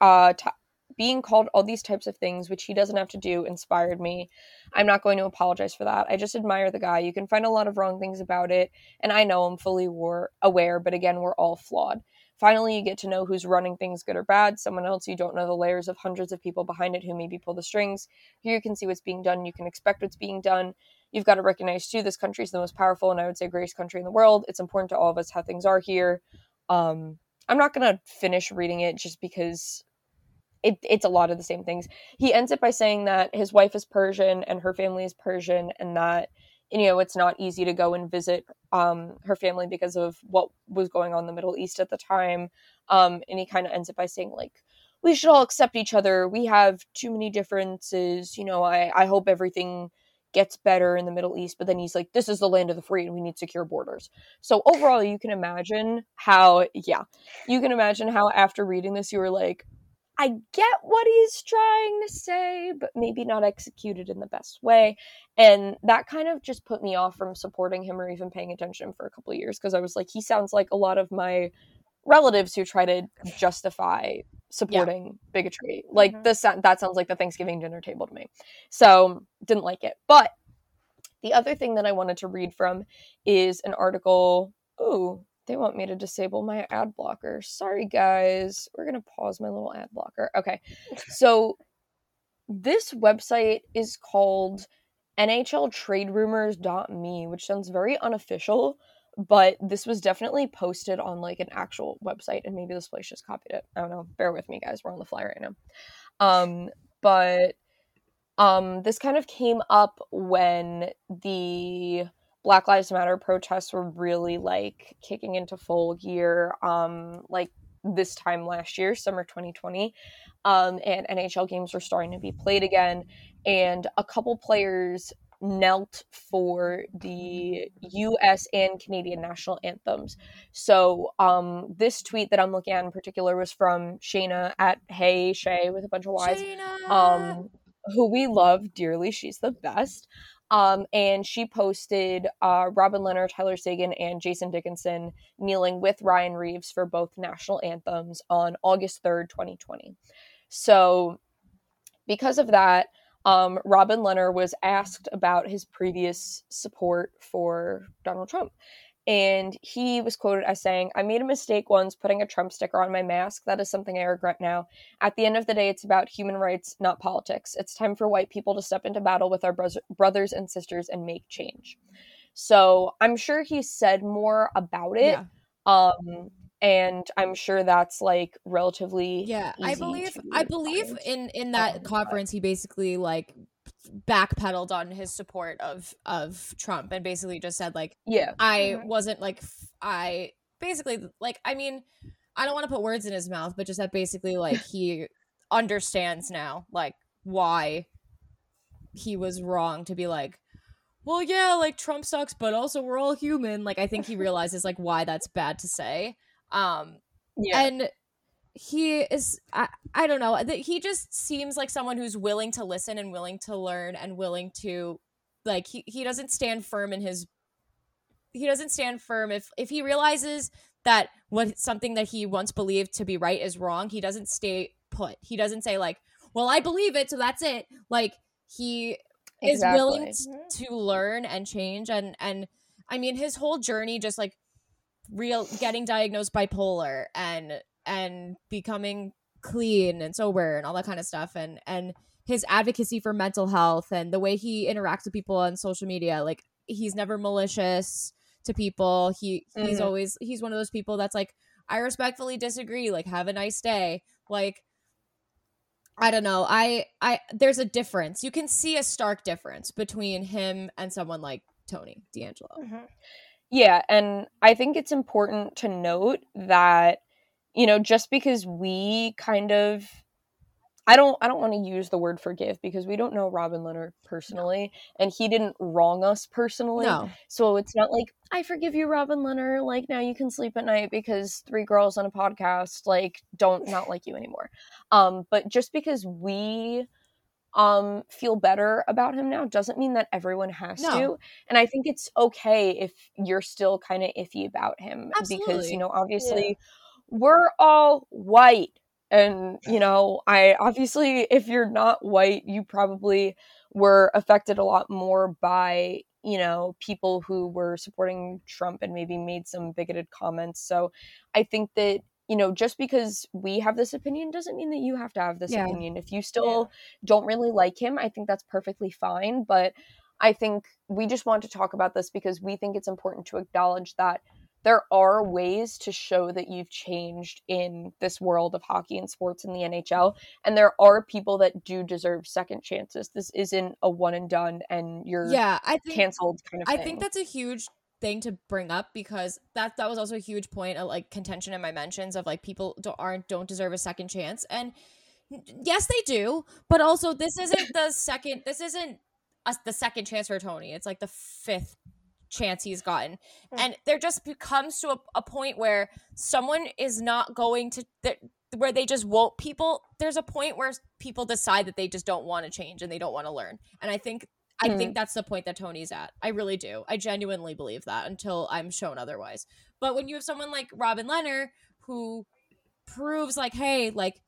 uh, t- being called all these types of things, which he doesn't have to do, inspired me. I'm not going to apologize for that. I just admire the guy. You can find a lot of wrong things about it, and I know I'm fully war- aware, but again, we're all flawed. Finally, you get to know who's running things good or bad. Someone else you don't know the layers of hundreds of people behind it who maybe pull the strings. Here you can see what's being done. You can expect what's being done. You've got to recognize too, this country is the most powerful and I would say greatest country in the world. It's important to all of us how things are here. Um, I'm not gonna finish reading it just because it, it's a lot of the same things. He ends it by saying that his wife is Persian and her family is Persian, and that you know it's not easy to go and visit um, her family because of what was going on in the Middle East at the time. Um, and he kind of ends it by saying like, "We should all accept each other. We have too many differences. You know, I I hope everything." gets better in the Middle East, but then he's like, this is the land of the free and we need secure borders. So overall, you can imagine how, yeah, you can imagine how after reading this, you were like, I get what he's trying to say, but maybe not executed in the best way. And that kind of just put me off from supporting him or even paying attention for a couple of years because I was like, he sounds like a lot of my relatives who try to justify supporting bigotry. Like Mhm. this that sounds like the Thanksgiving dinner table to me. So, didn't like it. But the other thing that I wanted to read from is an article. Ooh, they want me to disable my ad blocker. Sorry, guys. We're going to pause my little ad blocker. Okay. *laughs* So, this website is called NHLTradeRumors.me, which sounds very unofficial, but this was definitely posted on like an actual website, and maybe this place just copied it. I don't know. Bear with me, guys. We're on the fly right now. Um, but um, this kind of came up when the Black Lives Matter protests were really like kicking into full gear. Um, like this time last year, summer 2020, um, and NHL games were starting to be played again. And a couple players knelt for the US and Canadian national anthems. So um, this tweet that I'm looking at in particular was from Shayna at Hey Shay with a bunch of Y's. Um, who we love dearly. She's the best. Um, and she posted uh, Robin Lehner, Tyler Seguin, and Jason Dickinson kneeling with Ryan Reaves for both national anthems on August 3rd, 2020. So, because of that, um, Robin Lehner was asked about his previous support for Donald Trump. And he was quoted as saying, I made a mistake once putting a Trump sticker on my mask. That is something I regret now. At the end of the day, it's about human rights, not politics. It's time for white people to step into battle with our bro- brothers and sisters and make change. So I'm sure he said more about it. Yeah. Um, and I'm sure that's like relatively yeah. I believe I believe in in that um, conference he basically like backpedaled on his support of of Trump and basically just said like yeah I mm-hmm. wasn't like I basically like I mean I don't want to put words in his mouth but just that basically like he *laughs* understands now like why he was wrong to be like well yeah like Trump sucks but also we're all human like I think he realizes like why that's bad to say um yeah. and he is I, I don't know he just seems like someone who's willing to listen and willing to learn and willing to like he, he doesn't stand firm in his he doesn't stand firm if if he realizes that what something that he once believed to be right is wrong he doesn't stay put he doesn't say like well i believe it so that's it like he exactly. is willing t- mm-hmm. to learn and change and and i mean his whole journey just like real getting diagnosed bipolar and and becoming clean and sober and all that kind of stuff and and his advocacy for mental health and the way he interacts with people on social media like he's never malicious to people he he's mm-hmm. always he's one of those people that's like i respectfully disagree like have a nice day like i don't know i i there's a difference you can see a stark difference between him and someone like tony deangelo mm-hmm. yeah and i think it's important to note that you know, just because we kind of I don't I don't want to use the word forgive because we don't know Robin Lehner personally no. and he didn't wrong us personally. No. So it's not like I forgive you Robin Lehner like now you can sleep at night because three girls on a podcast like don't not like you anymore. Um but just because we um feel better about him now doesn't mean that everyone has no. to and i think it's okay if you're still kind of iffy about him Absolutely. because you know obviously yeah we're all white. And, you *sighs* know, I obviously, if you're not white, you probably were affected a lot more by, you know, people who were supporting Trump and maybe made some bigoted comments. So I think that, you know, just because we have this opinion doesn't mean that you have to have this yeah. opinion. If you still yeah. don't really like him, I think that's perfectly fine. But I think we just want to talk about this because we think it's important to acknowledge that there are ways to show that you've changed in this world of hockey and sports in the NHL. And there are people that do deserve second chances. This isn't a one and done and you're yeah, I think, canceled kind of I think that's a huge thing to bring up because that that was also a huge point of like contention in my mentions of like people don't aren't don't deserve a second chance. And yes, they do, but also this isn't the second this isn't a, the second chance for Tony. It's like the fifth chance he's gotten. Mm. And there just comes to a, a, point where someone is not going to, where they just won't, people, there's a point where people decide that they just don't want to change and they don't want to learn. And I think, I mm. think that's the point that Tony's at. I really do. I genuinely believe that until I'm shown otherwise. But when you have someone like Robin Lehner who proves, like, hey, like,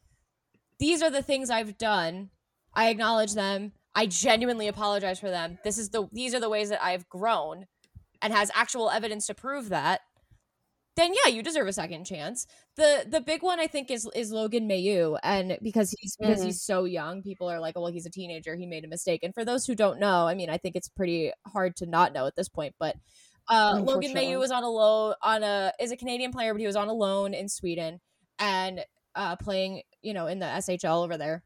these are the things I've done, I acknowledge them. I genuinely apologize for them. This is the these are the ways that I've grown and has actual evidence to prove that, then yeah, you deserve a second chance. The the big one I think is is Logan Mailloux, and because he's because mm-hmm. he's so young, people are like, oh, well, he's a teenager, he made a mistake. And for those who don't know, I mean, I think it's pretty hard to not know at this point, but uh, Logan Mailloux was on a loan on a is a Canadian player, but he was on a loan in Sweden and uh, playing, you know, in the SHL over there,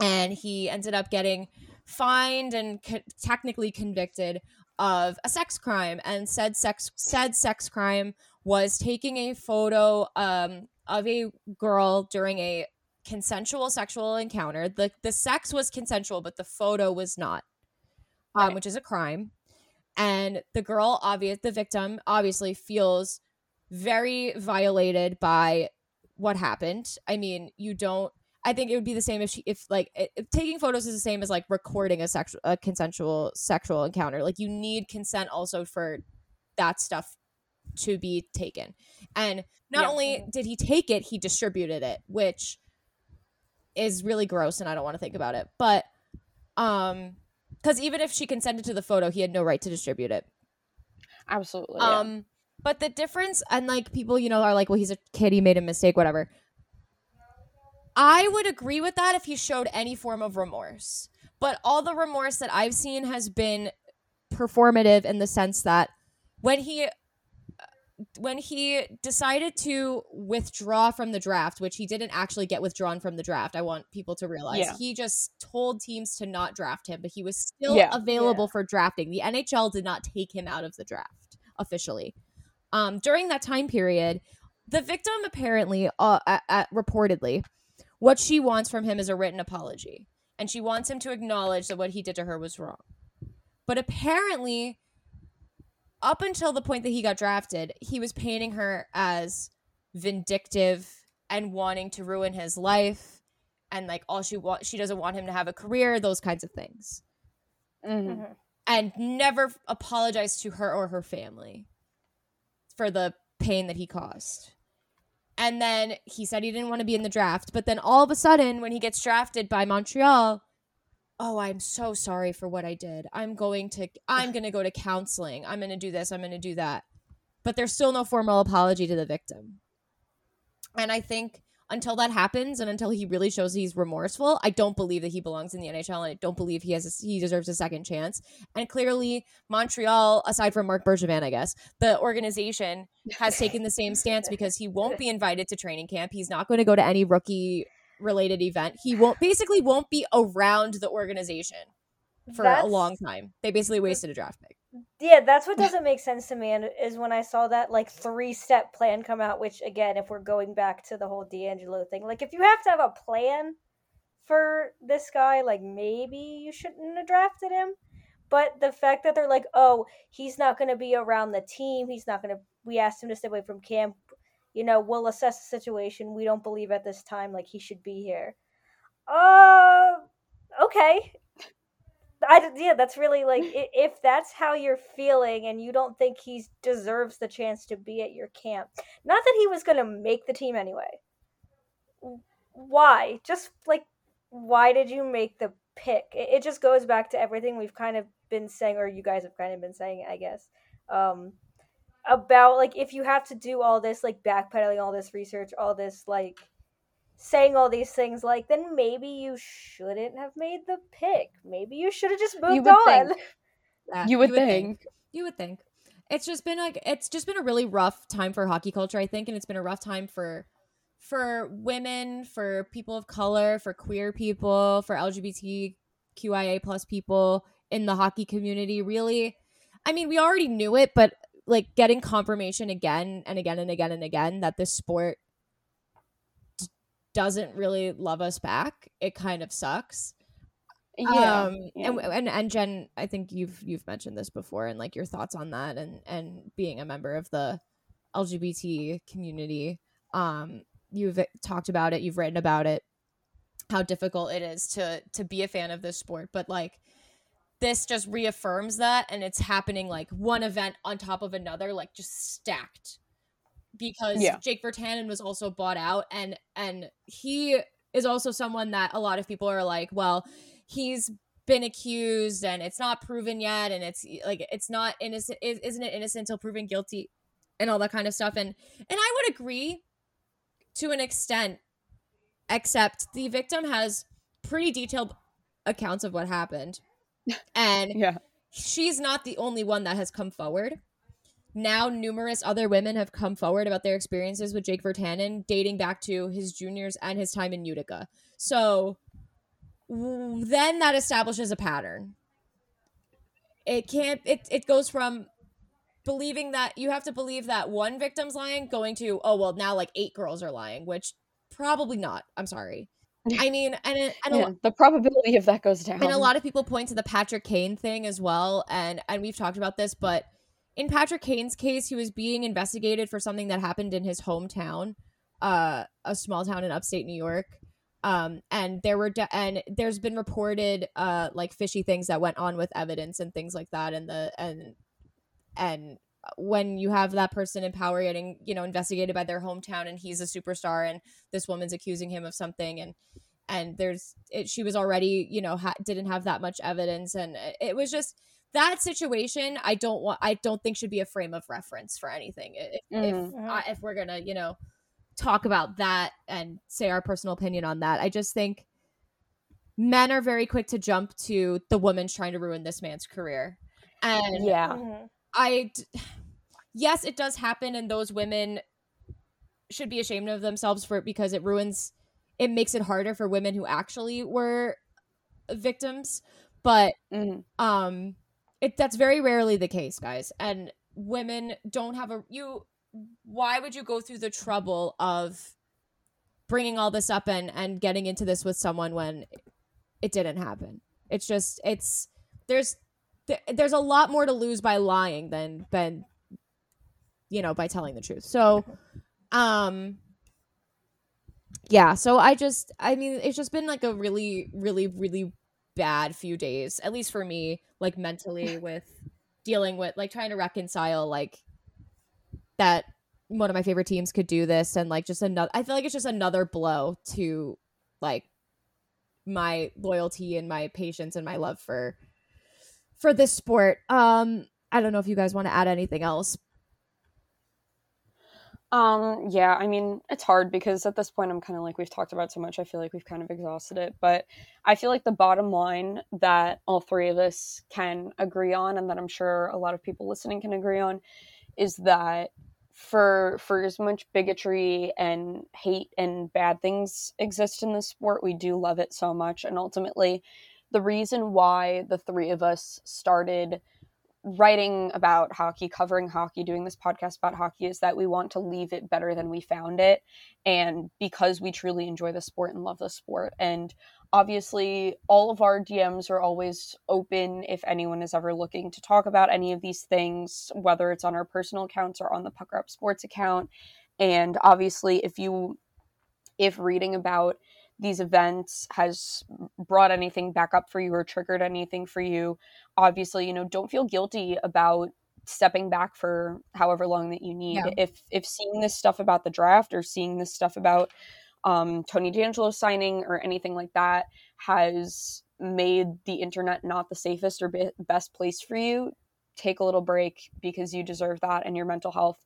and he ended up getting fined and co- technically convicted of a sex crime and said sex said sex crime was taking a photo um, of a girl during a consensual sexual encounter. The the sex was consensual, but the photo was not. um, which is a crime. And the girl, obvious, the victim, obviously feels very violated by what happened. I mean, you don't. I think it would be the same if she, if like, if taking photos is the same as like recording a sexual, a consensual sexual encounter. Like, you need consent also for that stuff to be taken. And not Yeah. only did he take it, he distributed it, which is really gross and I don't want to think about it. But um cuz even if she consented to the photo, he had no right to distribute it. Absolutely. yeah. Um but the difference and like people, you know, are like, well, he's a kid, he made a mistake, whatever. I would agree with that if he showed any form of remorse. But all the remorse that I've seen has been performative in the sense that when he when he decided to withdraw from the draft, which he didn't actually get withdrawn from the draft, I want people to realize Yeah. he just told teams to not draft him, but he was still Yeah. available for drafting. The NHL did not take him out of the draft officially. Um, during that time period, the victim apparently, uh, uh, uh, reportedly, what she wants from him is a written apology, and she wants him to acknowledge that what he did to her was wrong. But apparently, up until the point that he got drafted, he was painting her as vindictive and wanting to ruin his life, and like all she wants, she doesn't want him to have a career, those kinds of things, Mhm. Mhm. and never apologized to her or her family for the pain that he caused. And then he said he didn't want to be in the draft, but then all of a sudden, when he gets drafted by Montreal, oh, I'm so sorry for what I did. I'm going to I'm going to go to counseling. I'm going to do this, I'm going to do that. But there's still no formal apology to the victim. And I think until that happens and until he really shows he's remorseful, I don't believe that he belongs in the NHL and I don't believe he has a, he deserves a second chance. And clearly Montreal, aside from Marc Bergevin, I guess, the organization has *laughs* taken the same stance because he won't be invited to training camp. He's not going to go to any rookie related event. He won't basically won't be around the organization for a long time. They basically wasted a draft pick. Yeah, that's what *laughs* doesn't make sense to me, and is when I saw that like three step plan come out. Which again, if we're going back to the whole DeAngelo thing, like if you have to have a plan for this guy, like maybe you shouldn't have drafted him. But the fact that they're like, oh, he's not going to be around the team, he's not going to. We asked him to stay away from camp. You know, we'll assess the situation. We don't believe at this time like he should be here. Uh, okay. I yeah, that's really like *laughs* if that's how you're feeling and you don't think he deserves the chance to be at your camp. Not that he was going to make the team anyway. Why? Just like why did you make the pick? It, it just goes back to everything we've kind of been saying or you guys have kind of been saying, I guess. Um about like if you have to do all this like backpedaling all this research, all this like saying all these things like then maybe you shouldn't have made the pick maybe you should have just moved You would on think. Yeah, *laughs* You would think. You would think. It's just been like it's just been a really rough time for hockey culture, I think, and it's been a rough time for for women, for people of color, for queer people, for LGBTQIA plus people in the hockey community. Really, I mean, we already knew it, but like getting confirmation again and again and again and again that this sport d- doesn't really love us back. It kind of sucks Yeah. um yeah. and, and and jen i think you've you've mentioned this before and like your thoughts on that and and being a member of the lgbt community um you've talked about it you've written about it how difficult it is to to be a fan of this sport but like this just reaffirms that and it's happening like one event on top of another like just stacked because Yeah. Jake Virtanen was also bought out and and he is also someone that a lot of people are like well he's been accused and it's not proven yet and it's like it's not innocent is- isn't it innocent until proven guilty and all that kind of stuff and and I would agree to an extent except the victim has pretty detailed accounts of what happened *laughs* and yeah. she's not the only one that has come forward. Now, numerous other women have come forward about their experiences with Jake Virtanen, dating back to his juniors and his time in Utica. So then that establishes a pattern. It can't. It it goes from believing that you have to believe that one victim's lying, going to oh well now like eight girls are lying, which probably not. I'm sorry. *laughs* I mean, and and yeah, the probability of that goes down. And a lot of people point to the Patrick Kane thing as well, and and we've talked about this, but in Patrick Kane's case, he was being investigated for something that happened in his hometown, uh, a small town in upstate New York. Um, and there were de- and there's been reported uh like fishy things that went on with evidence and things like that, and the and and when you have that person in power getting you know investigated by their hometown and he's a superstar and this woman's accusing him of something and and there's it, she was already you know ha- didn't have that much evidence and it was just that situation i don't want i don't think should be a frame of reference for anything if, mm. if, mm-hmm. uh, if we're gonna you know talk about that and say our personal opinion on that i just think men are very quick to jump to the woman's trying to ruin this man's career and yeah mm-hmm. I, yes, it does happen, and those women should be ashamed of themselves for it because it ruins, it makes it harder for women who actually were victims. But mm-hmm. um, it that's very rarely the case, guys. And women don't have a you. Why would you go through the trouble of bringing all this up and and getting into this with someone when it didn't happen? It's just it's there's there's a lot more to lose by lying than than you know by telling the truth so um yeah so i just i mean it's just been like a really really really bad few days at least for me like mentally with dealing with like trying to reconcile like that one of my favorite teams could do this and like just another i feel like it's just another blow to like my loyalty and my patience and my love for for this sport. Um, I don't know if you guys want to add anything else. Um, yeah, I mean, it's hard because at this point I'm kind of like we've talked about so much, I feel like we've kind of exhausted it, but I feel like the bottom line that all three of us can agree on and that I'm sure a lot of people listening can agree on is that for for as much bigotry and hate and bad things exist in this sport, we do love it so much and ultimately the reason why the three of us started writing about hockey, covering hockey, doing this podcast about hockey is that we want to leave it better than we found it. And because we truly enjoy the sport and love the sport. And obviously, all of our DMs are always open if anyone is ever looking to talk about any of these things, whether it's on our personal accounts or on the Pucker Up Sports account. And obviously, if you, if reading about these events has brought anything back up for you or triggered anything for you obviously you know don't feel guilty about stepping back for however long that you need yeah. if if seeing this stuff about the draft or seeing this stuff about um, tony deangelo signing or anything like that has made the internet not the safest or be- best place for you take a little break because you deserve that and your mental health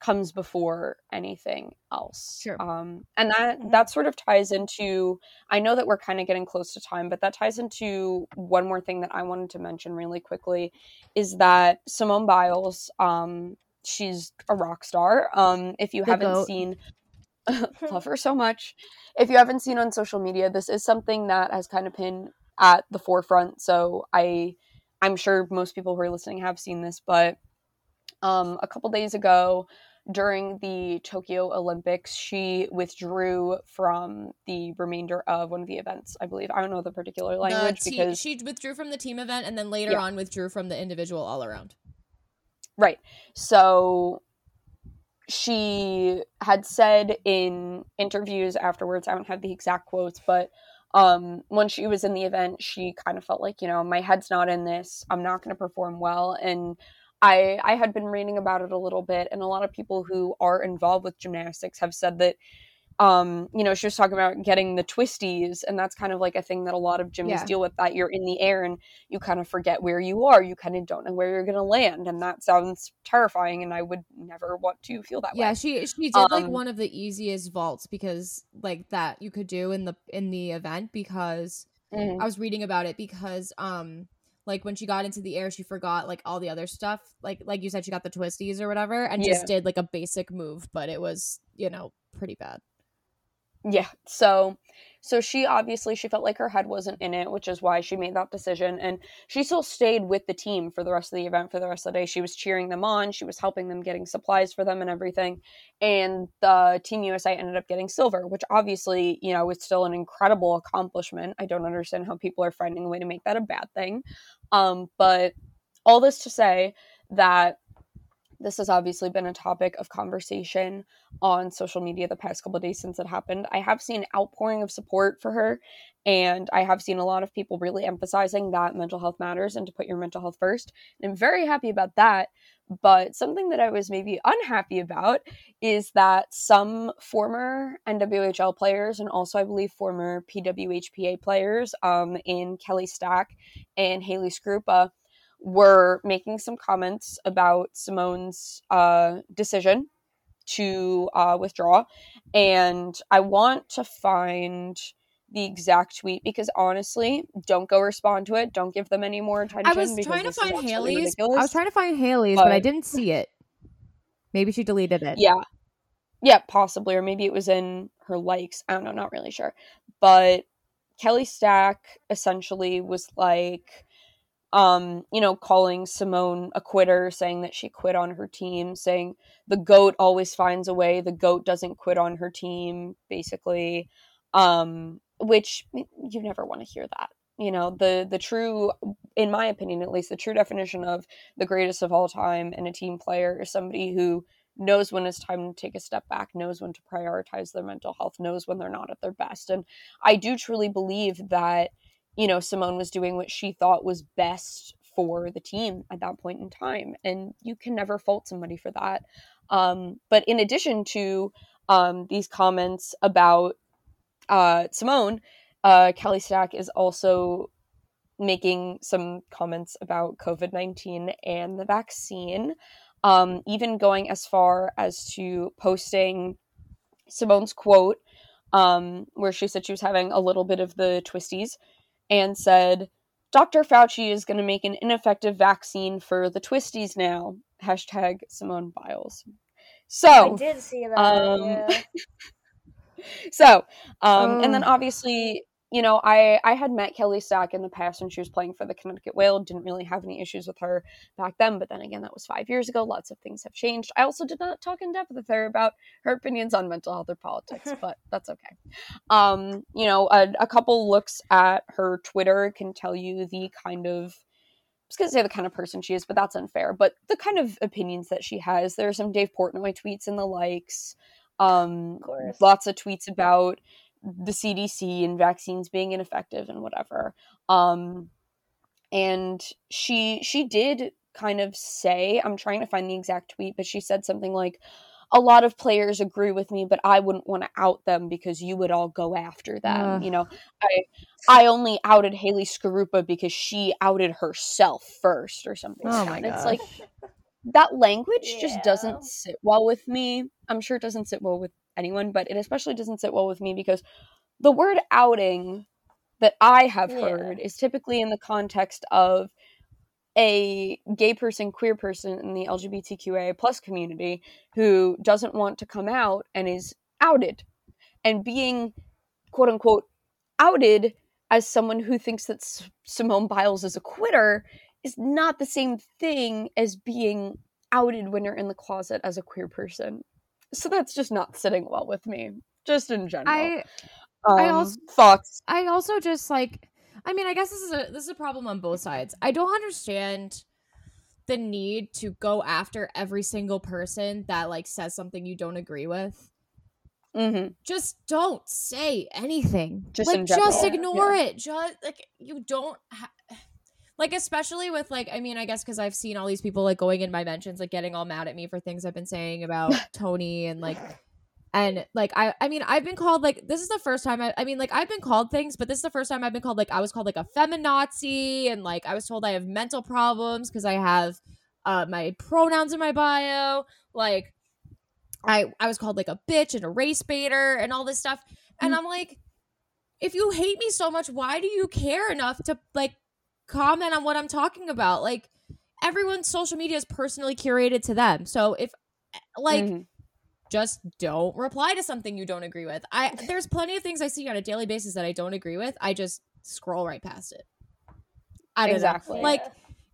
comes before anything else. Sure. Um, and that mm-hmm. that sort of ties into. I know that we're kind of getting close to time, but that ties into one more thing that I wanted to mention really quickly, is that Simone Biles. Um, she's a rock star. Um, if you the haven't goat. seen. *laughs* *laughs* love her so much. If you haven't seen on social media, this is something that has kind of been at the forefront. So I, I'm sure most people who are listening have seen this, but um, a couple days ago, during the Tokyo Olympics, she withdrew from the remainder of one of the events, I believe. I don't know the particular language the because she withdrew from the team event and then later yeah. on withdrew from the individual all around. Right. So she had said in interviews afterwards, I don't have the exact quotes, but um, when she was in the event, she kind of felt like, you know, my head's not in this. I'm not going to perform well. And I I had been reading about it a little bit, and a lot of people who are involved with gymnastics have said that um, you know, she was talking about getting the twisties, and that's kind of like a thing that a lot of gyms yeah. deal with. That you're in the air and you kind of forget where you are. You kind of don't know where you're going to land, and that sounds terrifying. And I would never want to feel that yeah, way. Yeah, she she did um, like one of the easiest vaults because like that you could do in the in the event because mm-hmm. I was reading about it because um like when she got into the air she forgot like all the other stuff like like you said she got the twisties or whatever and yeah. just did like a basic move but it was you know pretty bad Yeah. So so she obviously she felt like her head wasn't in it, which is why she made that decision. And she still stayed with the team for the rest of the event for the rest of the day. She was cheering them on, she was helping them getting supplies for them and everything. And the Team USA ended up getting silver, which obviously, you know, is still an incredible accomplishment. I don't understand how people are finding a way to make that a bad thing. Um, but all this to say that this has obviously been a topic of conversation on social media the past couple days since it happened. I have seen outpouring of support for her, and I have seen a lot of people really emphasizing that mental health matters and to put your mental health first. And I'm very happy about that. But something that I was maybe unhappy about is that some former NWHL players and also, I believe, former PWHPA players um, in Kelli Stack and Haley Skarupa were making some comments about Simone's uh, decision to uh, withdraw. And I want to find the exact tweet because honestly, don't go respond to it. Don't give them any more attention. I was trying to find Haley's. I was trying to find Haley's, but, but I didn't see it. Maybe she deleted it. Yeah. Yeah, possibly. Or maybe it was in her likes. I don't know, not really sure. But Kelli Stack essentially was like, um, you know, calling Simone a quitter, saying that she quit on her team, saying the goat always finds a way, the goat doesn't quit on her team, basically. Um, which you never want to hear that. You know, the the true in my opinion at least, the true definition of the greatest of all time and a team player is somebody who knows when it's time to take a step back, knows when to prioritize their mental health, knows when they're not at their best. And I do truly believe that you know, Simone was doing what she thought was best for the team at that point in time. And you can never fault somebody for that. Um, but in addition to um, these comments about uh, Simone, uh, Kelli Stack is also making some comments about COVID 19 and the vaccine, um, even going as far as to posting Simone's quote, um, where she said she was having a little bit of the twisties and said, Dr. Fauci is going to make an ineffective vaccine for the twisties now. Hashtag Simone Biles. So I did see that. Um, yeah. *laughs* so, um, and then oh. obviously you know, I I had met Kelli Stack in the past when she was playing for the Connecticut Whale. Didn't really have any issues with her back then, but then again, that was five years ago. Lots of things have changed. I also did not talk in depth with her about her opinions on mental health or politics, *laughs* but that's okay. Um, you know, a, a couple looks at her Twitter can tell you the kind of I was gonna say the kind of person she is, but that's unfair. But the kind of opinions that she has. There are some Dave Portnoy tweets and the likes. Um, of lots of tweets about the CDC and vaccines being ineffective and whatever. Um, and she she did kind of say, I'm trying to find the exact tweet, but she said something like, a lot of players agree with me, but I wouldn't want to out them because you would all go after them. Uh. You know, I I only outed Haley Skarupa because she outed herself first or something. Oh my god. It's like that language yeah. just doesn't sit well with me. I'm sure it doesn't sit well with anyone, but it especially doesn't sit well with me because the word outing that I have yeah. heard is typically in the context of a gay person, queer person in the LGBTQA plus community who doesn't want to come out and is outed. And being quote unquote outed as someone who thinks that S- Simone Biles is a quitter is not the same thing as being outed when you're in the closet as a queer person so that's just not sitting well with me just in general. I um, i also thoughts? I also just like i mean i guess this is a this is a problem on both sides. I don't understand the need to go after every single person that like says something you don't agree with. Mm-hmm. just don't say anything. Just like just ignore yeah. it. Just like you don't ha- like especially with like i mean i guess because i've seen all these people like going in my mentions like getting all mad at me for things i've been saying about *laughs* tony and like and like i i mean i've been called like this is the first time I, I mean like i've been called things but this is the first time i've been called like i was called like a feminazi and like i was told i have mental problems because i have uh my pronouns in my bio like i i was called like a bitch and a race baiter and all this stuff and mm. i'm like if you hate me so much why do you care enough to like comment on what I'm talking about. Like everyone's social media is personally curated to them. So if like mm-hmm. just don't reply to something you don't agree with. I there's plenty of things I see on a daily basis that I don't agree with. I just scroll right past it. I don't Exactly. know. Like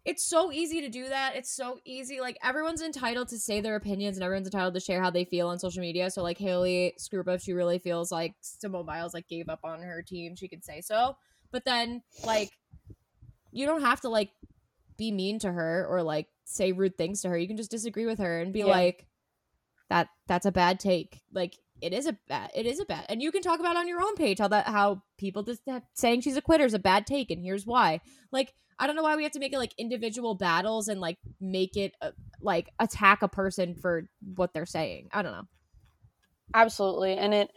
it's so easy to do that. It's so easy. Like everyone's entitled to say their opinions and everyone's entitled to share how they feel on social media. So like Haley Skarupa, if she really feels like Simone Biles like gave up on her team, she could say so. But then like you don't have to like be mean to her or like say rude things to her. You can just disagree with her and be Yeah. like that that's a bad take. Like it is a bad it is a bad and you can talk about on your own page how that how people just saying she's a quitter is a bad take and here's why. Like I don't know why we have to make it like individual battles and like make it uh, like attack a person for what they're saying. I don't know. Absolutely. And it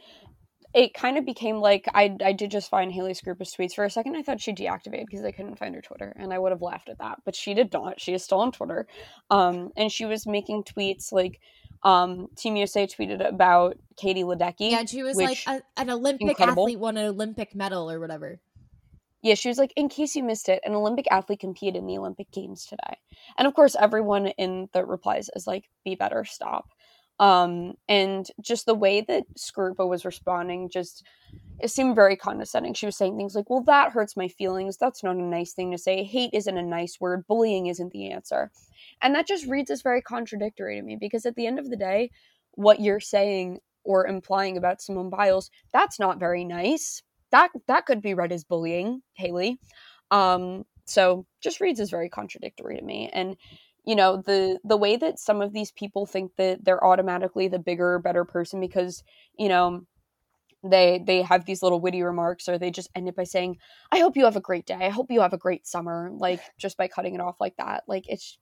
it kind of became like I I did just find Haley Skarupa's tweets for a second. I thought she deactivated because I couldn't find her Twitter, and I would have laughed at that. But she did not. She is still on Twitter, um, and she was making tweets like um, Team USA tweeted about Katie Ledecky. Yeah, and she was like a, an Olympic incredible. athlete won an Olympic medal or whatever. Yeah, she was like, in case you missed it, an Olympic athlete competed in the Olympic Games today. And of course, everyone in the replies is like, be better, stop. Um, and just the way that Skarupa was responding, just it seemed very condescending. She was saying things like, well, that hurts my feelings. That's not a nice thing to say. Hate isn't a nice word. Bullying isn't the answer. And that just reads as very contradictory to me because at the end of the day, what you're saying or implying about Simone Biles, that's not very nice that that could be read as bullying, Haley. Um, so just reads as very contradictory to me. And you know the the way that some of these people think that they're automatically the bigger, better person because you know they they have these little witty remarks or they just end it by saying, "I hope you have a great day. I hope you have a great summer." Like *laughs* just by cutting it off like that, like it's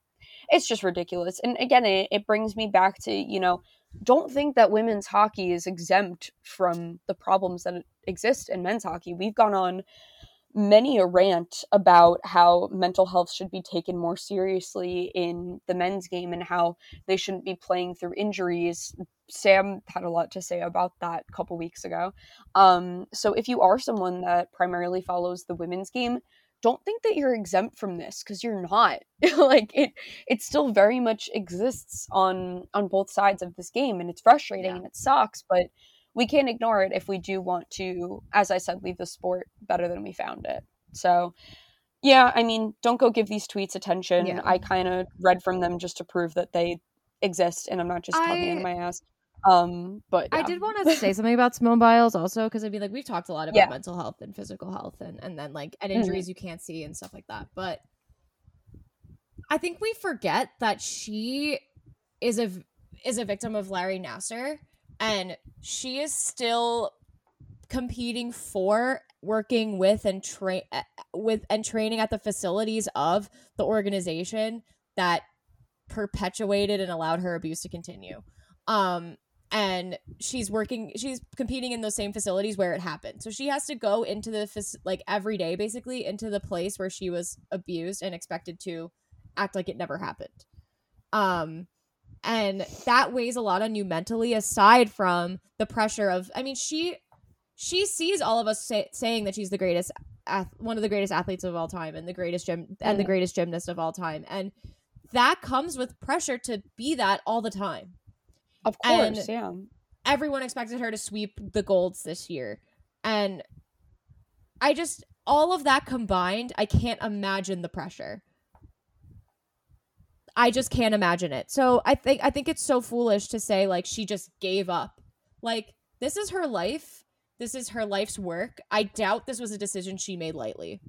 it's just ridiculous. And again, it, it brings me back to you know don't think that women's hockey is exempt from the problems that exist in men's hockey. We've gone on many a rant about how mental health should be taken more seriously in the men's game and how they shouldn't be playing through injuries. Sam had a lot to say about that a couple weeks ago. Um, so if you are someone that primarily follows the women's game, don't think that you're exempt from this because you're not *laughs* like it it still very much exists on on both sides of this game and it's frustrating Yeah. and it sucks but we can't ignore it if we do want to as i said leave the sport better than we found it so yeah i mean don't go give these tweets attention Yeah. i kind of read from them just to prove that they exist and i'm not just talking I- into my ass um but I did want to say something about Simone Biles also because I mean, like we've talked a lot about Yeah. mental health and physical health and and then like and Mhm. injuries you can't see and stuff like that. But I think we forget that she is a is a victim of Larry Nassar and she is still competing for working with and train with and training at the facilities of the organization that perpetuated and allowed her abuse to continue. Um and she's working she's competing in those same facilities where it happened. So she has to go into the like every day basically into the place where she was abused and expected to act like it never happened. Um and that weighs a lot on you mentally aside from the pressure of i mean she she sees all of us say, saying that she's the greatest one of the greatest athletes of all time and the greatest gym and the Mhm. greatest gymnast of all time and that comes with pressure to be that all the time of course and- course yeah everyone expected her to sweep the golds this year. And I just all of that combined, I can't imagine the pressure. I just can't imagine it. So I think I think it's so foolish to say like she just gave up. Like this is her life. This is her life's work. I doubt this was a decision she made lightly.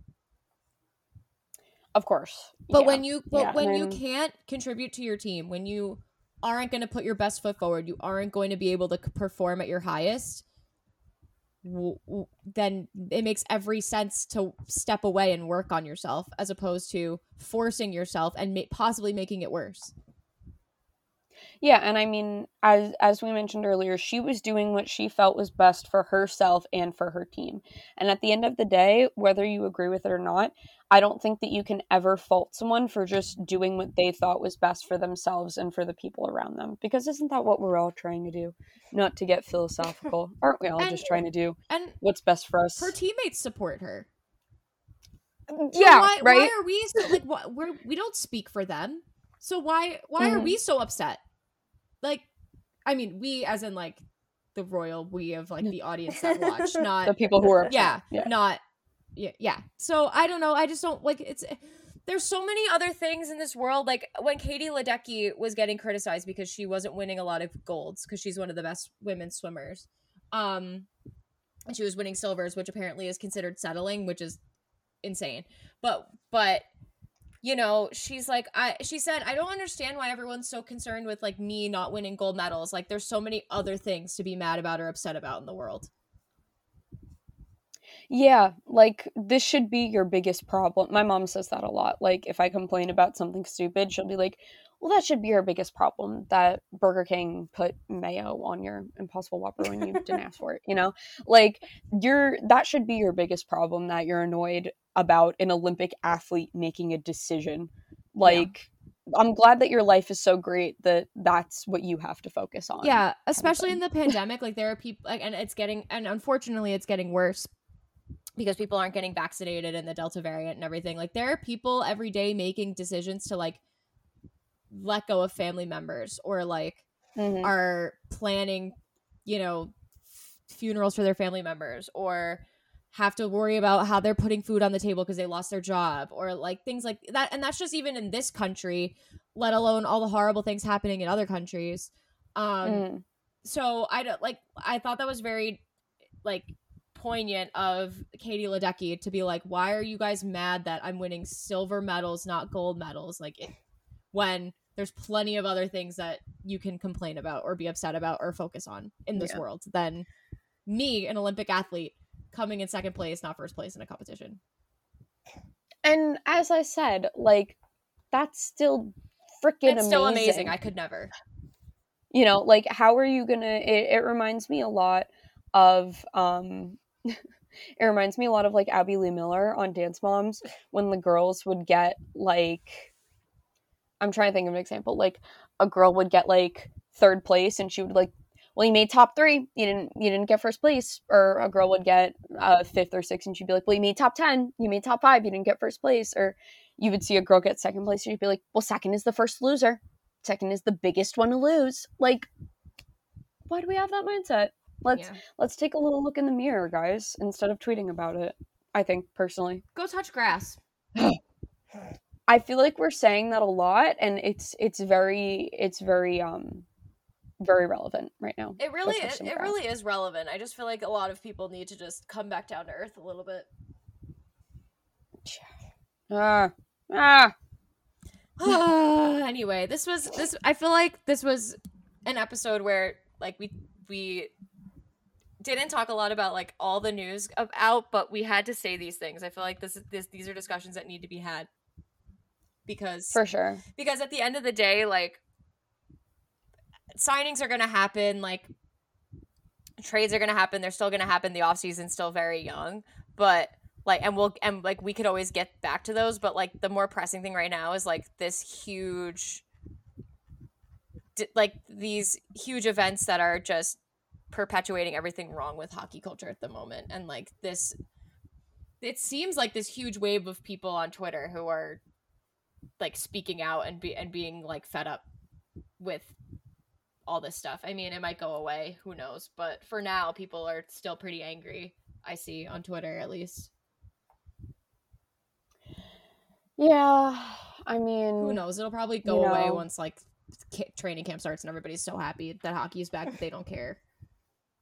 of course But Yeah. when you but Yeah, when you can't contribute to your team, when you aren't going to put your best foot forward, you aren't going to be able to perform at your highest, w- w- then it makes every sense to step away and work on yourself as opposed to forcing yourself and ma- possibly making it worse. Yeah, and I mean, as as we mentioned earlier, she was doing what she felt was best for herself and for her team. And at the end of the day, whether you agree with it or not, I don't think that you can ever fault someone for just doing what they thought was best for themselves and for the people around them. Because isn't that what we're all trying to do? Not to get philosophical, *laughs* aren't we all And- just trying to do And what's best for us? her teammates support her. So yeah, why, right. Why are we so, like wh- we're we don't speak for them? So why why are Mhm. we so upset? Like I mean, we as in like the royal we of like the audience that watch, *laughs* not the people who are yeah, yeah. not yeah, yeah. So I don't know. I just don't like it's. There's so many other things in this world. Like when Katie Ledecky was getting criticized because she wasn't winning a lot of golds because she's one of the best women swimmers. Um, and she was winning silvers, which apparently is considered settling, which is insane. But but you know, she's like I she said, I don't understand why everyone's so concerned with like me not winning gold medals. Like there's so many other things to be mad about or upset about in the world. Yeah, like this should be your biggest problem. My mom says that a lot. Like if I complain about something stupid, she'll be like, "Well, that should be your biggest problem that Burger King put mayo on your Impossible Whopper when you didn't ask for it." You know, like you're that should be your biggest problem that you're annoyed about an Olympic athlete making a decision. Like. I'm glad that your life is so great that that's what you have to focus on. Yeah, especially in the pandemic, like there are people, like, and it's getting, and unfortunately, it's getting worse because people aren't getting vaccinated and the Delta variant and everything. Like there are people every day making decisions to like let go of family members or like Mhm. are planning, you know, f- funerals for their family members or have to worry about how they're putting food on the table because they lost their job or like things like that. And that's just even in this country, let alone all the horrible things happening in other countries. Um, Mm. so I don't like I thought that was very like poignant of Katie Ledecky to be like, why are you guys mad that I'm winning silver medals, not gold medals? Like it, when there's plenty of other things that you can complain about or be upset about or focus on in this Yeah. world than me, an Olympic athlete, coming in second place, not first place in a competition. And as I said, like that's still freaking It's still amazing. I could never. you know, like how are you gonna? It, it reminds me a lot of um, *laughs* it reminds me a lot of like Abby Lee Miller on Dance Moms when the girls would get like, I'm trying to think of an example. Like a girl would get like third place, and she would like. Well, you made top three. You didn't. You didn't get first place. Or a girl would get uh, fifth or sixth, and she'd be like, "Well, you made top ten. You made top five. You didn't get first place." Or you would see a girl get second place, and you'd be like, "Well, second is the first loser. Second is the biggest one to lose." Like, why do we have that mindset? Let's Yeah. let's take a little look in the mirror, guys, instead of tweeting about it. I think personally, Go touch grass. *sighs* *laughs* I feel like we're saying that a lot, and it's it's very it's very um very relevant right now. It really, it, it really is relevant. I just feel like a lot of people need to just come back down to earth a little bit. *sighs* Ah ah. *sighs* anyway, this was this. I feel like this was an episode where like we we didn't talk a lot about like all the news of, out, but we had to say these things. I feel like this is this these are discussions that need to be had because For sure. because at the end of the day, like signings are gonna happen, like trades are gonna happen, they're still gonna happen, the off season's still very young. But like and we'll and like we could always get back to those, but like the more pressing thing right now is like this huge like these huge events that are just perpetuating everything wrong with hockey culture at the moment and like this it seems like this huge wave of people on Twitter who are like speaking out and be and being like fed up with all this stuff. I mean, it might go away, who knows, but for now people are still pretty angry. I see on Twitter at least. Yeah. I mean, Who knows? It'll probably go you away know. once like training camp starts and everybody's so happy that hockey is back that they don't care.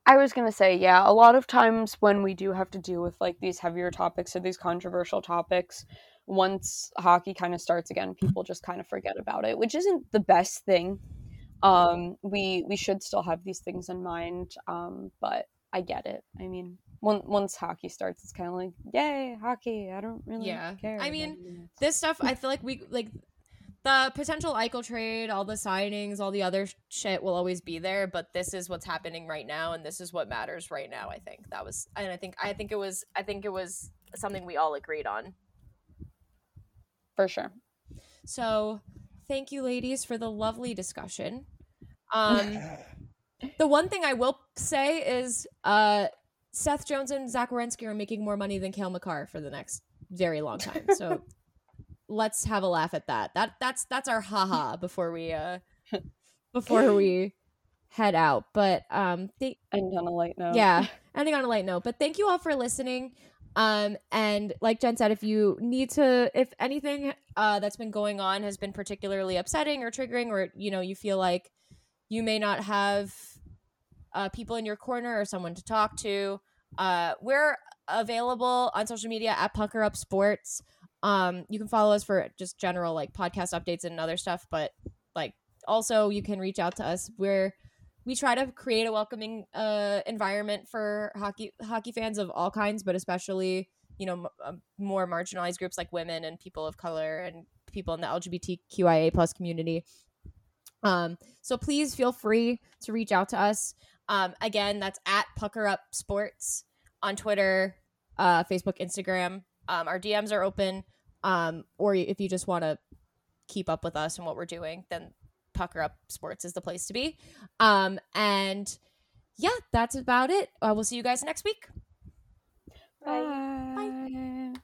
I was gonna say, yeah, a lot of times when we do have to deal with like these heavier topics or these controversial topics, once hockey kind of starts again, people just kind of forget about it, which isn't the best thing. Um, we we should still have these things in mind, um, but I get it. I mean, once once hockey starts, it's kind of like, yay, hockey! I don't really Yeah. care. I mean. This stuff I *laughs* feel like we like the potential Eichel trade, all the signings, all the other shit will always be there, but this is what's happening right now and this is what matters right now, I think. That was and I think I think it was I think it was something we all agreed on. For sure. So, thank you ladies for the lovely discussion. Um *laughs* the one thing I will say is uh Seth Jones and Zach Werenski are making more money than Cale Makar for the next very long time. So *laughs* let's have a laugh at that. That that's that's our haha *laughs* before we uh before we head out. But um, they, And on a light note. yeah, ending on a light note. But thank you all for listening. Um, and like Jen said, if you need to, if anything uh, that's been going on has been particularly upsetting or triggering, or you know you feel like you may not have uh, people in your corner or someone to talk to, uh, we're available on social media at Pucker Up Sports. Um, you can follow us for just general like podcast updates and other stuff, but like also you can reach out to us. We're we try to create a welcoming uh, environment for hockey hockey fans of all kinds, but especially you know m- uh, more marginalized groups like women and people of color and people in the LGBTQIA plus community. Um, so please feel free to reach out to us. Um, again, that's at Pucker Up Sports on Twitter, uh, Facebook, Instagram. Um, our DMs are open. Um, or if you just want to keep up with us and what we're doing, then Pucker Up Sports is the place to be. Um, and yeah, that's about it. Uh, will see you guys next week. Bye. Bye. Bye.